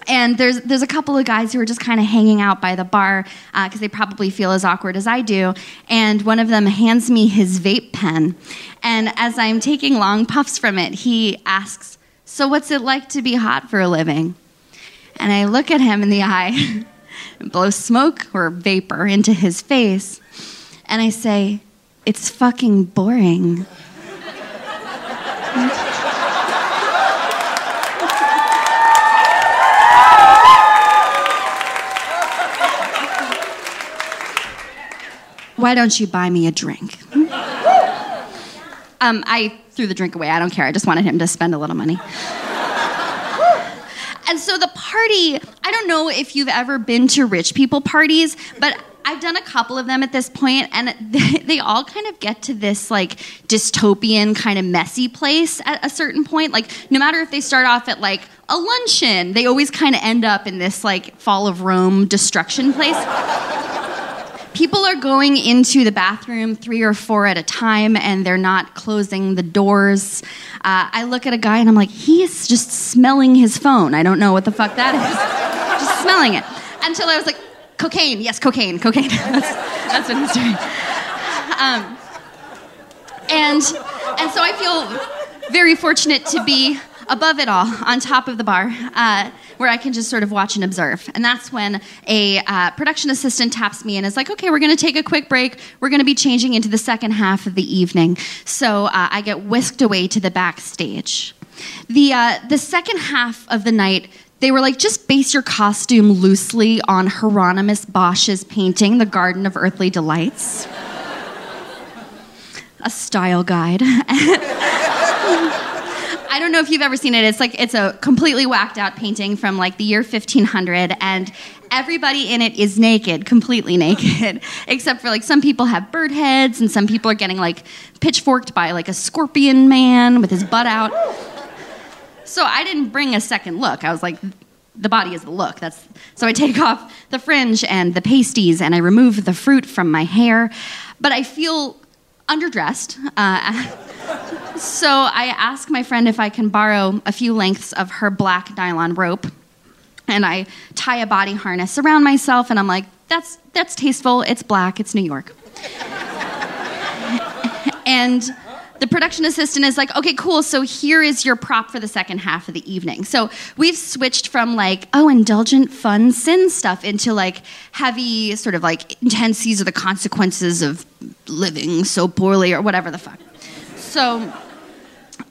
B: And there's there's a couple of guys who are just kind of hanging out by the bar because uh, they probably feel as awkward as I do. And one of them hands me his vape pen, and as I'm taking long puffs from it, he asks, "So what's it like to be hot for a living?" And I look at him in the eye, and [LAUGHS] blow smoke or vapor into his face, and I say, "It's fucking boring." [LAUGHS] Why don't you buy me a drink? [LAUGHS] um, I threw the drink away. I don't care. I just wanted him to spend a little money. And so the party, I don't know if you've ever been to rich people parties, but I've done a couple of them at this point, and they, [LAUGHS] they, all kind of get to this like dystopian, kind of messy place at a certain point. Like, no matter if they start off at like a luncheon, they always kind of end up in this like fall of Rome destruction place people are going into the bathroom three or four at a time and they're not closing the doors. Uh, I look at a guy and I'm like, he is just smelling his phone. I don't know what the fuck that is. just smelling it. Until I was like, cocaine. Yes, cocaine, cocaine. [LAUGHS] that's, that's what he's doing. Um, and, and so I feel very fortunate to be above it all, on top of the bar, uh, where I can just sort of watch and observe. And that's when a uh, production assistant taps me and is like, okay, we're going to take a quick break. We're going to be changing into the second half of the evening. So uh, I get whisked away to the backstage. The, uh, the second half of the night, they were like, just base your costume loosely on Hieronymus Bosch's painting, The Garden of Earthly Delights. [LAUGHS] a style guide. [LAUGHS] I don't know if you've ever seen it. It's like it's a completely whacked out painting from like the year 1500 and everybody in it is naked, completely naked, [LAUGHS] except for like some people have bird heads and some people are getting like pitchforked by like a scorpion man with his butt out. So I didn't bring a second look. I was like the body is the look. That's so I take [LAUGHS] off the fringe and the pasties and I remove the fruit from my hair, but I feel underdressed. Uh, [LAUGHS] so I ask my friend if I can borrow a few lengths of her black nylon rope, and I tie a body harness around myself, and I'm like, "That's that's tasteful. It's black. It's New York." [LAUGHS] and the production assistant is like, okay, cool. So here is your prop for the second half of the evening. So we've switched from like, oh, indulgent, fun sin stuff into like heavy, sort of like intense. These are the consequences of living so poorly, or whatever the fuck. So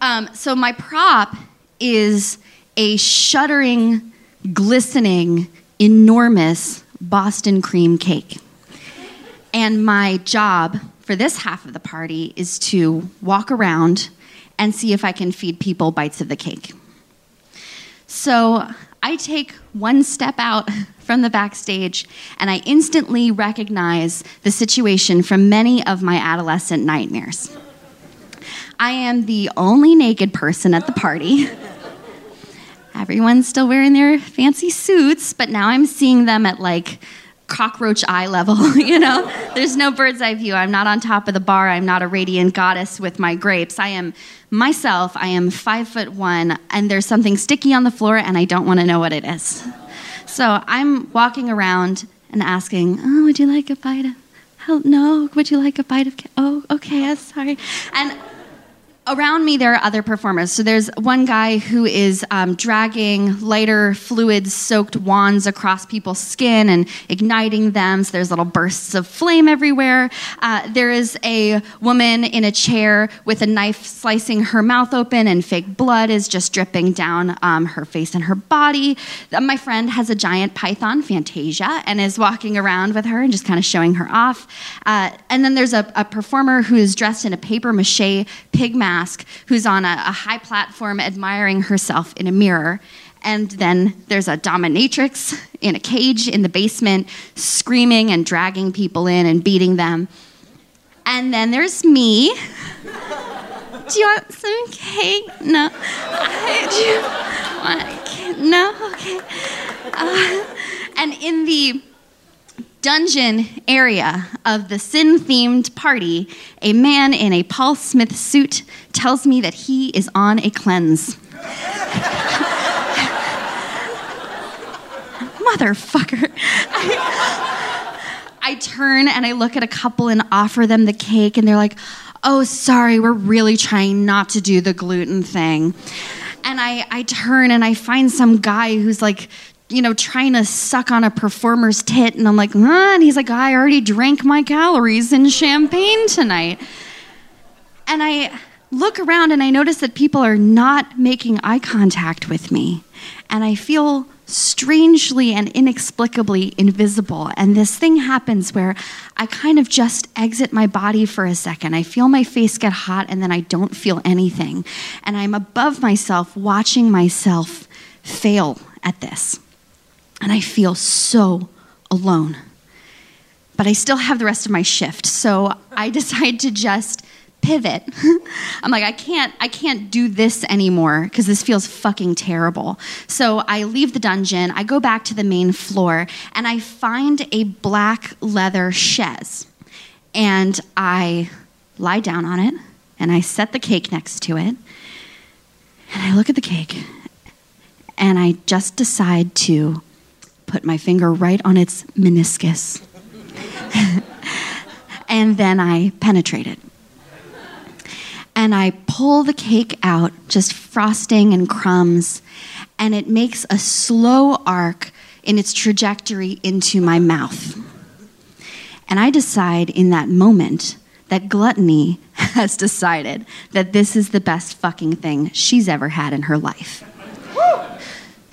B: um, so my prop is a shuddering, glistening, enormous Boston cream cake. And my job for this half of the party is to walk around and see if I can feed people bites of the cake. So I take one step out [LAUGHS] from the backstage and I instantly recognize the situation from many of my adolescent nightmares. I am the only naked person at the party. [LAUGHS] Everyone's still wearing their fancy suits, but now I'm seeing them at like cockroach eye level, [LAUGHS] you know? There's no bird's eye view. I'm not on top of the bar. I'm not a radiant goddess with my grapes. I am myself. I am five foot one, and there's something sticky on the floor, and I don't want to know what it is. So I'm walking around and asking, Oh, would you like a bite of? Oh, no, would you like a bite of? Oh, okay, I'm sorry. And around me there are other performers. So there's one guy who is um, dragging lighter fluid soaked wands across people's skin and igniting them. So there's little bursts of flame everywhere. Uh, there is a woman in a chair with a knife slicing her mouth open and fake blood is just dripping down um, her face and her body. My friend has a giant python fantasia and is walking around with her and just kind of showing her off. Uh, and then there's a, a performer who is dressed in a paper mache pig mask mask who's on a, a high platform admiring herself in a mirror. And then there's a dominatrix in a cage in the basement, screaming and dragging people in and beating them. And then there's me. [LAUGHS] Do you want some cake? No. Do you [LAUGHS] want? No? Okay. Uh, and in the dungeon area of the sin themed party, a man in a Paul Smith suit tells me that he is on a cleanse. [LAUGHS] Motherfucker. I, [LAUGHS] I turn and I look at a couple and offer them the cake, and they're like, oh, sorry, we're really trying not to do the gluten thing. And I, I turn and I find some guy who's like, you know, trying to suck on a performer's tit. And I'm like, huh? and he's like, I already drank my calories in champagne tonight. And I look around and I notice that people are not making eye contact with me. And I feel strangely and inexplicably invisible. And this thing happens where I kind of just exit my body for a second. I feel my face get hot and then I don't feel anything. And I'm above myself watching myself fail at this. And I feel so alone. But I still have the rest of my shift. So I [LAUGHS] decide to just pivot. [LAUGHS] I'm like, I can't, I can't do this anymore because this feels fucking terrible. So I leave the dungeon, I go back to the main floor, and I find a black leather chaise. And I lie down on it, and I set the cake next to it, and I look at the cake, and I just decide to put my finger right on its meniscus. [LAUGHS] and then I penetrate it and I pull the cake out, just frosting and crumbs, and it makes a slow arc in its trajectory into my mouth. And I decide in that moment that gluttony [LAUGHS] has decided that this is the best fucking thing she's ever had in her life.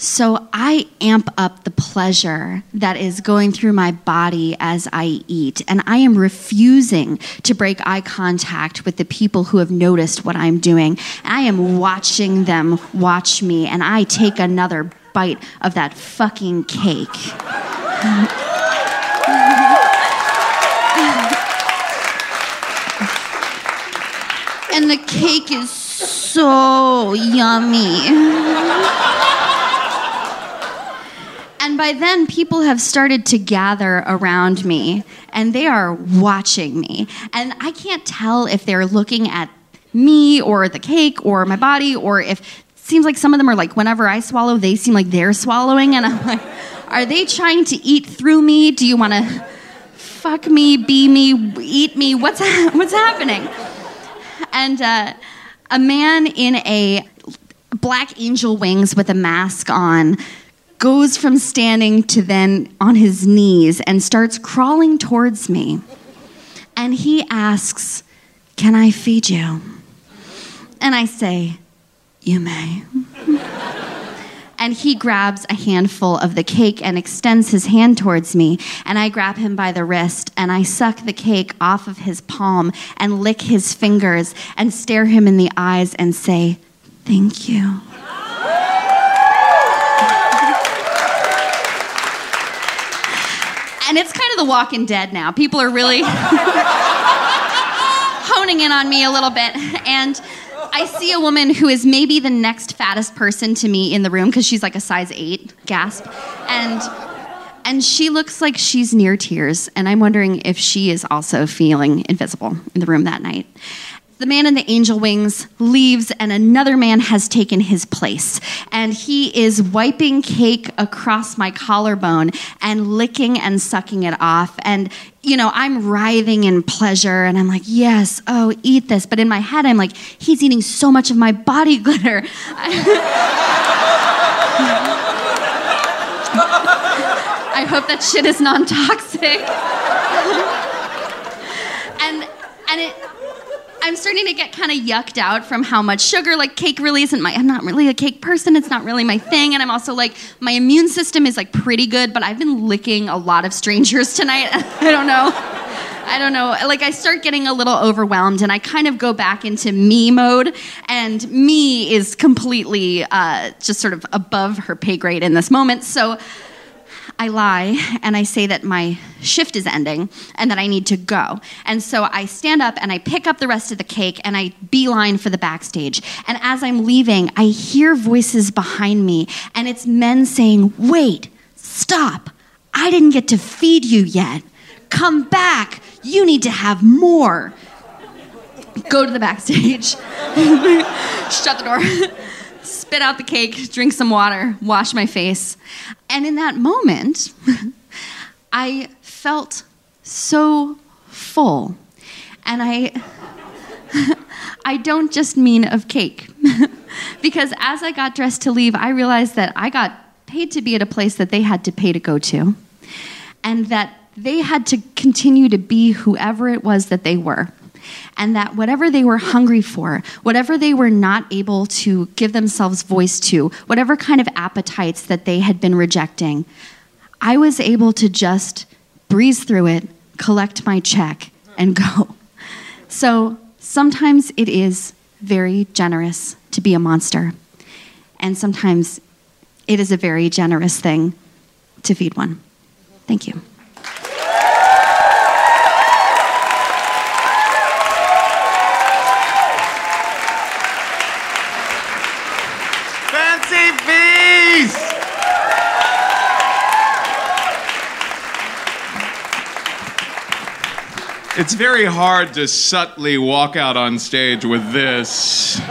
B: So I amp up the pleasure that is going through my body as I eat. And I am refusing to break eye contact with the people who have noticed what I'm doing. I am watching them watch me. And I take another bite of that fucking cake. [LAUGHS] and the cake is so yummy. [LAUGHS] And by then, people have started to gather around me and they are watching me. And I can't tell if they're looking at me or the cake or my body or if it seems like some of them are like, whenever I swallow, they seem like they're swallowing. And I'm like, are they trying to eat through me? Do you want to fuck me, be me, eat me? What's, [LAUGHS] what's happening? And uh, a man in a black angel wings with a mask on goes from standing to then on his knees and starts crawling towards me. And he asks, Can I feed you? And I say, You may. [LAUGHS] and he grabs a handful of the cake and extends his hand towards me. And I grab him by the wrist and I suck the cake off of his palm and lick his fingers and stare him in the eyes and say, Thank you. And it's kind of the walking dead now. People are really [LAUGHS] honing in on me a little bit. And I see a woman who is maybe the next fattest person to me in the room because she's like a size eight, gasp. And and she looks like she's near tears, and I'm wondering if she is also feeling invisible in the room that night. The man in the angel wings leaves, and another man has taken his place. And he is wiping cake across my collarbone and licking and sucking it off. And, you know, I'm writhing in pleasure, and I'm like, yes, oh, eat this. But in my head, I'm like, he's eating so much of my body glitter. [LAUGHS] I hope that shit is non toxic. and, and it, I'm starting to get kind of yucked out from how much sugar. Like cake really isn't my. I'm not really a cake person. It's not really my thing. And I'm also like my immune system is like pretty good, but I've been licking a lot of strangers tonight. [LAUGHS] I don't know. I don't know. Like I start getting a little overwhelmed, and I kind of go back into me mode. And me is completely uh, just sort of above her pay grade in this moment. So I lie and I say that my shift is ending and that I need to go. And so I stand up and I pick up the rest of the cake and I beeline for the backstage. And as I'm leaving, I hear voices behind me and it's men saying, Wait, stop. I didn't get to feed you yet. Come back. You need to have more. Go to the backstage, [LAUGHS] shut the door, [LAUGHS] spit out the cake, drink some water, wash my face. And in that moment, [LAUGHS] I felt so full. And I [LAUGHS] I don't just mean of cake. [LAUGHS] because as I got dressed to leave, I realized that I got paid to be at a place that they had to pay to go to. And that they had to continue to be whoever it was that they were. And that whatever they were hungry for, whatever they were not able to give themselves voice to, whatever kind of appetites that they had been rejecting, I was able to just breeze through it, collect my check, and go. So sometimes it is very generous to be a monster. And sometimes it is a very generous thing to feed one. Thank you.
A: Fancy feast! It's very hard to subtly walk out on stage with this. [LAUGHS]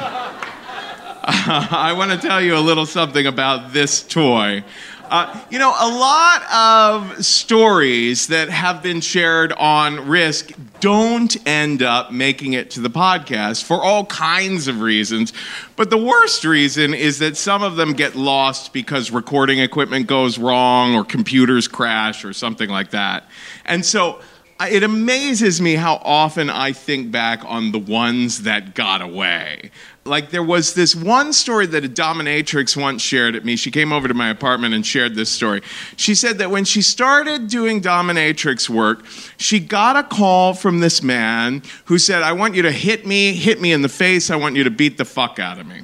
A: I want to tell you a little something about this toy. Uh, you know, a lot of stories that have been shared on Risk don't end up making it to the podcast for all kinds of reasons. But the worst reason is that some of them get lost because recording equipment goes wrong or computers crash or something like that. And so it amazes me how often I think back on the ones that got away. Like there was this one story that a dominatrix once shared at me. She came over to my apartment and shared this story. She said that when she started doing dominatrix work, she got a call from this man who said, "I want you to hit me, hit me in the face. I want you to beat the fuck out of me."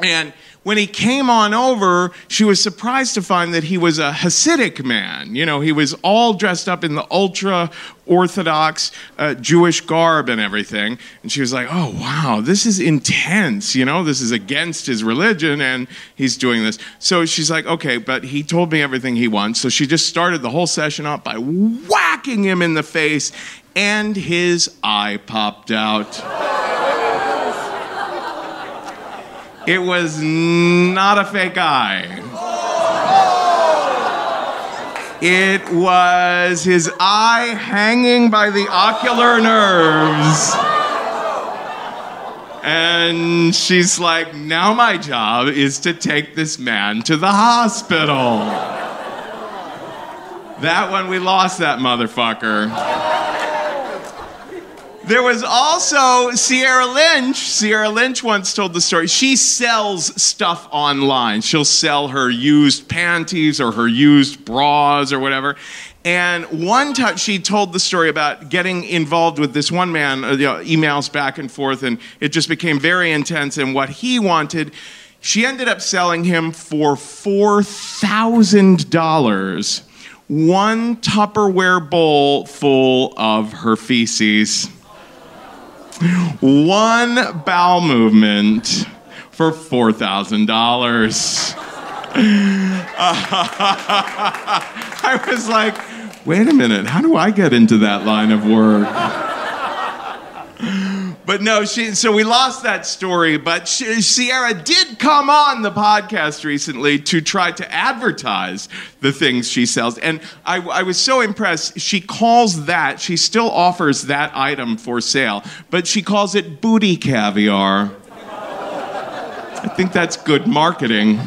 A: And when he came on over, she was surprised to find that he was a Hasidic man. You know, he was all dressed up in the ultra Orthodox uh, Jewish garb and everything. And she was like, oh, wow, this is intense. You know, this is against his religion, and he's doing this. So she's like, okay, but he told me everything he wants. So she just started the whole session up by whacking him in the face, and his eye popped out. It was not a fake eye. It was his eye hanging by the ocular nerves. And she's like, now my job is to take this man to the hospital. That one, we lost that motherfucker. There was also Sierra Lynch. Sierra Lynch once told the story. She sells stuff online. She'll sell her used panties or her used bras or whatever. And one time she told the story about getting involved with this one man, uh, you know, emails back and forth, and it just became very intense. And what he wanted, she ended up selling him for $4,000 one Tupperware bowl full of her feces one bowel movement for $4,000. [LAUGHS] I was like, wait a minute, how do I get into that line of work? But no, she. So we lost that story. But she, Sierra did come on the podcast recently to try to advertise the things she sells, and I, I was so impressed. She calls that. She still offers that item for sale, but she calls it booty caviar. I think that's good marketing.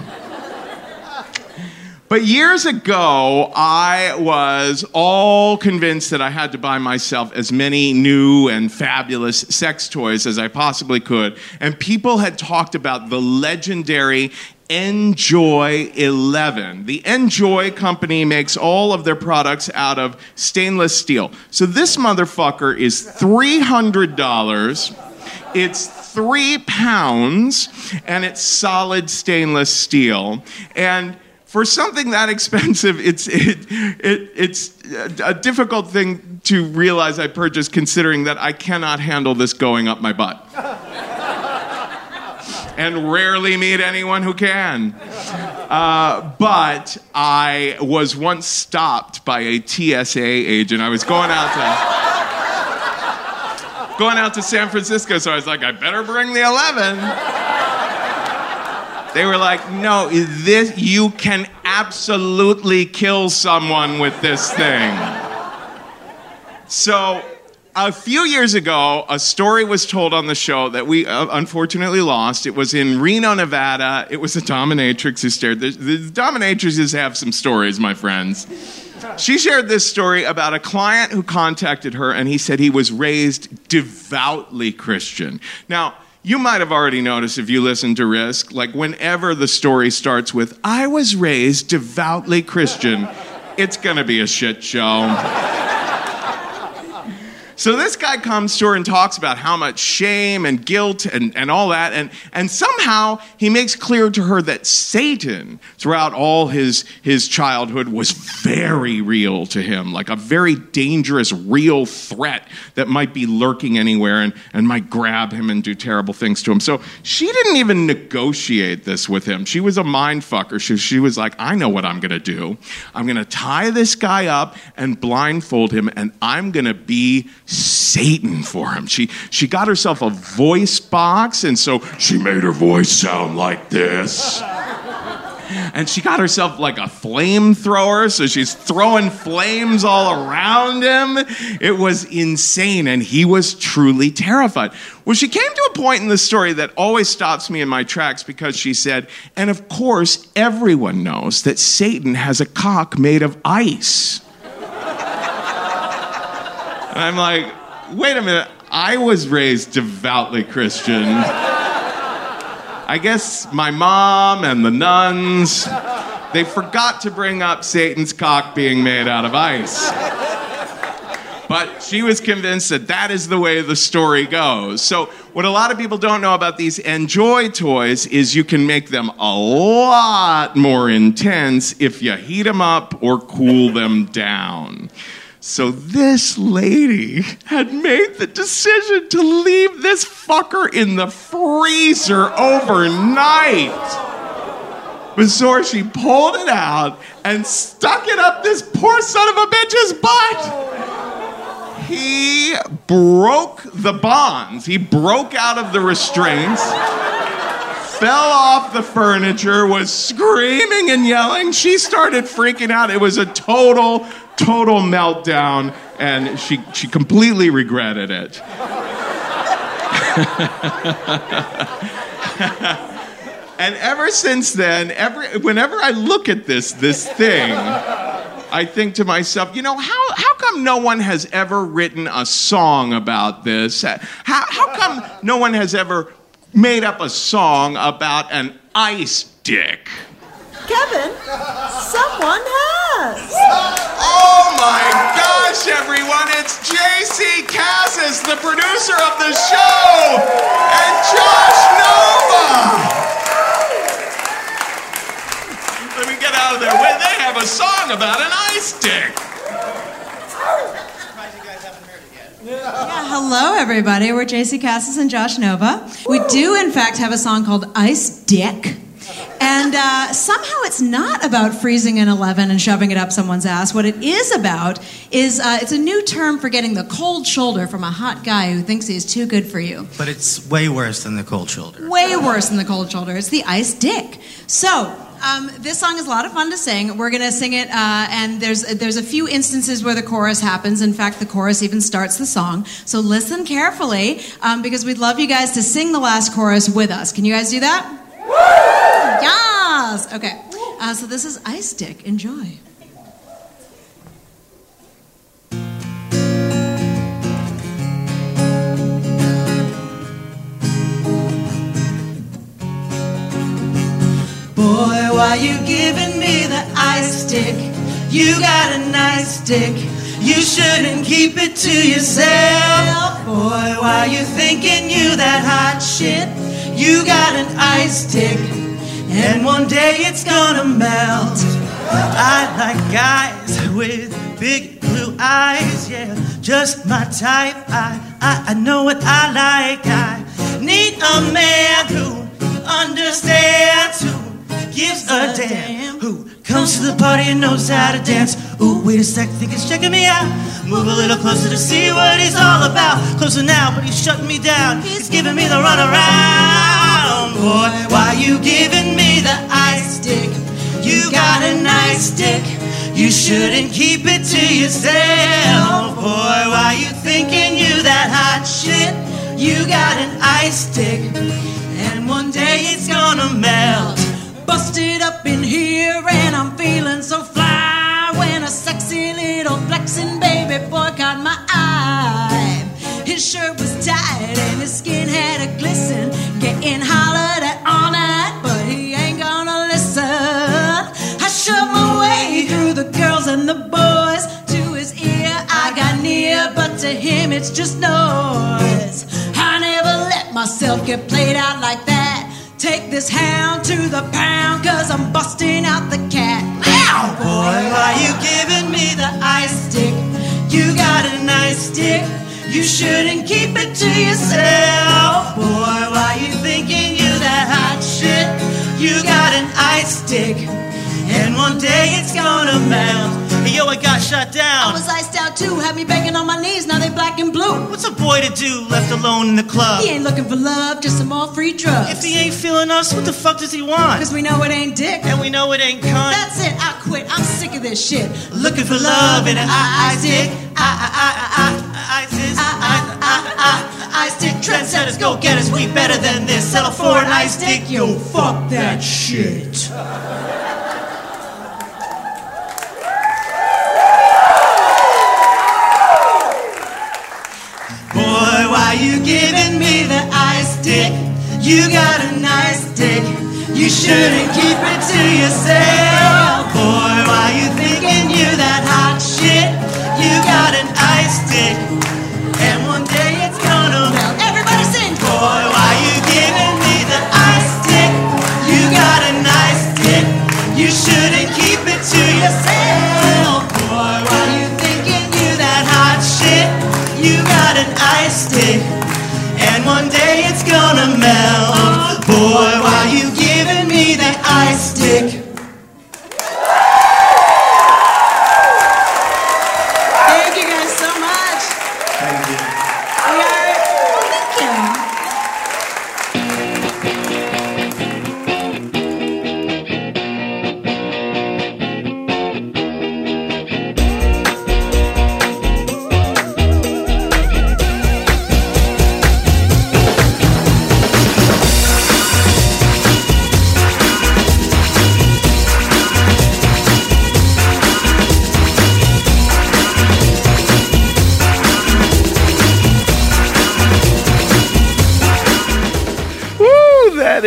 A: But years ago, I was all convinced that I had to buy myself as many new and fabulous sex toys as I possibly could. And people had talked about the legendary Njoy 11. The Njoy company makes all of their products out of stainless steel. So this motherfucker is $300. It's three pounds and it's solid stainless steel. And for something that expensive, it's it, it it's a difficult thing to realize I purchased, considering that I cannot handle this going up my butt, [LAUGHS] and rarely meet anyone who can. Uh, but I was once stopped by a TSA agent. I was going out to going out to San Francisco, so I was like, I better bring the 11. They were like, no, this you can absolutely kill someone with this thing. So, a few years ago, a story was told on the show that we uh, unfortunately lost. It was in Reno, Nevada. It was a dominatrix who stared. The, the dominatrixes have some stories, my friends. She shared this story about a client who contacted her, and he said he was raised devoutly Christian. Now, you might have already noticed if you listen to Risk, like whenever the story starts with, I was raised devoutly Christian, it's gonna be a shit show. So this guy comes to her and talks about how much shame and guilt and, and all that. And, and somehow he makes clear to her that Satan, throughout all his, his childhood, was very real to him, like a very dangerous, real threat that might be lurking anywhere and, and might grab him and do terrible things to him. So she didn't even negotiate this with him. She was a mind fucker. She, she was like, I know what I'm going to do. I'm going to tie this guy up and blindfold him, and I'm going to be Satan for him. She, she got herself a voice box, and so she made her voice sound like this. And she got herself like a flamethrower, so she's throwing flames all around him. It was insane, and he was truly terrified. Well, she came to a point in the story that always stops me in my tracks because she said, and of course, everyone knows that Satan has a cock made of ice. And I'm like, wait a minute. I was raised devoutly Christian. I guess my mom and the nuns, they forgot to bring up Satan's cock being made out of ice. But she was convinced that that is the way the story goes. So, what a lot of people don't know about these Njoy toys is you can make them a lot more intense if you heat them up or cool them down. So this lady had made the decision to leave this fucker in the freezer overnight. Before she pulled it out and stuck it up this poor son of a bitch's butt. He broke the bonds. He broke out of the restraints fell off the furniture, was screaming and yelling. She started freaking out. It was a total total meltdown, and she, she completely regretted it. [LAUGHS] and ever since then, every, whenever I look at this, this thing, I think to myself, you know, how, how come no one has ever written a song about this? How, how come no one has ever made up a song about an ice dick?
F: Kevin, someone has.
A: Oh my gosh, everyone, it's JC Cassis, the producer of the show, and Josh Nova. Let me get out of there. Wait, they have a song about an ice dick. Crazy guys happen here today.
F: Yeah, hello everybody. We're JC Cassis and Josh Nova. We do, in fact, have a song called Ice Dick. And uh, somehow it's not about freezing an 11 and shoving it up someone's ass. What it is about is uh, it's a new term for getting the cold shoulder from a hot guy who thinks he's too good for you.
G: But it's way worse than the cold shoulder.
F: Way worse than the cold shoulder. It's the ice dick. So, um, this song is a lot of fun to sing. We're going to sing it, uh, and there's there's a few instances where the chorus happens. In fact, the chorus even starts the song. So listen carefully, um, because we'd love you guys to sing the last chorus with us. Can you guys do that? Yes. Okay. Uh, so this is Ice Dick. Enjoy.
H: Boy, why you giving me the ice stick? You got a nice stick. You shouldn't keep it to yourself. Boy, why you thinking you that hot shit? You got an ice stick. and one day it's gonna melt. I like guys with big blue eyes, yeah, just my type. I, I, I know what I like. I need a man who understands, who gives a damn, who comes to the party and knows how to dance. Ooh, wait a sec, think it's checking me out. Move a little closer to see what he's all about. Closer now, but he's shutting me down. He's giving me the runaround. Boy, why you giving me the ice stick? You got a nice dick. You shouldn't keep it to yourself. Boy, why you thinking you that hot shit? You got an ice stick. And one day it's gonna melt.
F: Busted up in here and I'm feeling so fly when a sexy little flexing baby boy caught my eye. His shirt was tight and his skin had a glisten, getting hollered at all night, but he ain't gonna listen. I shoved my way through the girls and the boys to his ear. I got near, but to him it's just noise. I never let myself get played out like that. Take this hound to the pound, cause I'm busting out the cat. Meow!
H: Boy, why you giving me the ice stick? You got a nice stick. You shouldn't keep it to yourself. Boy, why you thinking you that hot shit? You got an ice stick. And one day it's gonna melt. Hey, yo, I got shut down.
F: I was iced out too, had me begging on my knees, now they black and blue.
H: What's a boy to do left alone in the club?
F: He ain't looking for love, just some more free drugs.
H: If he ain't feeling us, what the fuck does he want?
F: Cause we know it ain't dick.
H: And we know it ain't cunt.
F: That's it, I quit, I'm sick of this shit.
H: Looking for love in an I I stick. I I I I I ISIS. I I I I stick. Trendsetters, go getters. We better than this. Settle for an ice stick. Yo, fuck that shit. Why you giving me the ice stick? You got a nice dick. You shouldn't keep it to yourself. Boy, why you thinking you that hot shit? You got an ice stick. And one day it's gonna melt.
F: Everybody sing!
H: Boy, why you giving me the ice stick? You got a nice dick. You shouldn't keep it to yourself.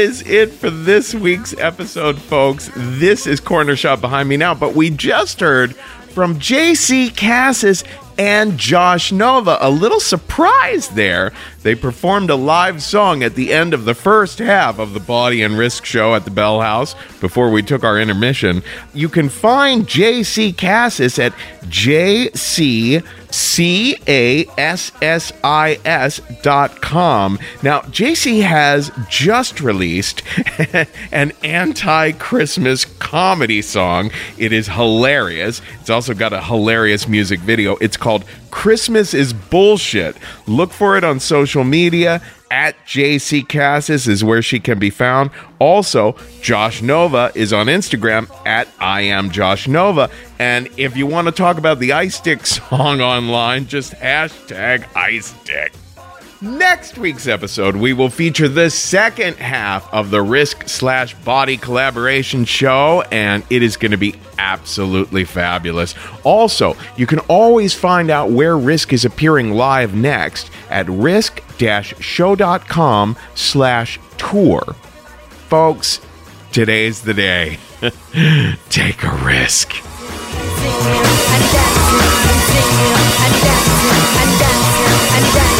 A: Is it for this week's episode, folks. This is Corner Shop behind me now, but we just heard from JC Cassis and Josh Nova. A little surprise there. They performed a live song at the end of the first half of the Bawdy and Risk show at the Bell House before we took our intermission. You can find JC Cassis at jccassis dot com. Now, JC has just released [LAUGHS] an anti Christmas comedy song. It is hilarious. It's also got a hilarious music video. It's called Christmas is Bullshit. Look for it on social media. At JC Cassis is where she can be found. Also, Josh Nova is on Instagram at I am Josh Nova. And if you want to talk about the Ice Dick [LAUGHS] song online, just hashtag Ice Dick. Next week's episode, we will feature the second half of the Risk slash Bawdy collaboration show, and it is going to be absolutely fabulous. Also, you can always find out where Risk is appearing live next at risk-show.com slash tour. Folks, today's the day. [LAUGHS] Take a risk.
F: I I I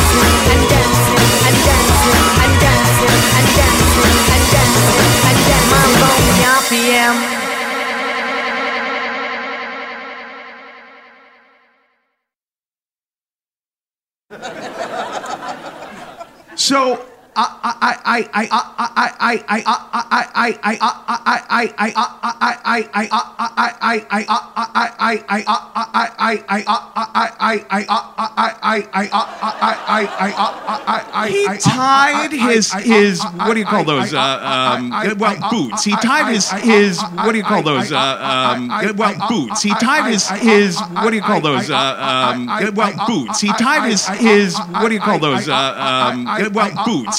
F: So
A: he tied his his what do you call those? Uh, um, well, boots. He tied his his what do you call those? Uh, um, well, boots. He tied his his what do you call those? Uh, um, well, boots. He tied his his what do you call those? Well, boots.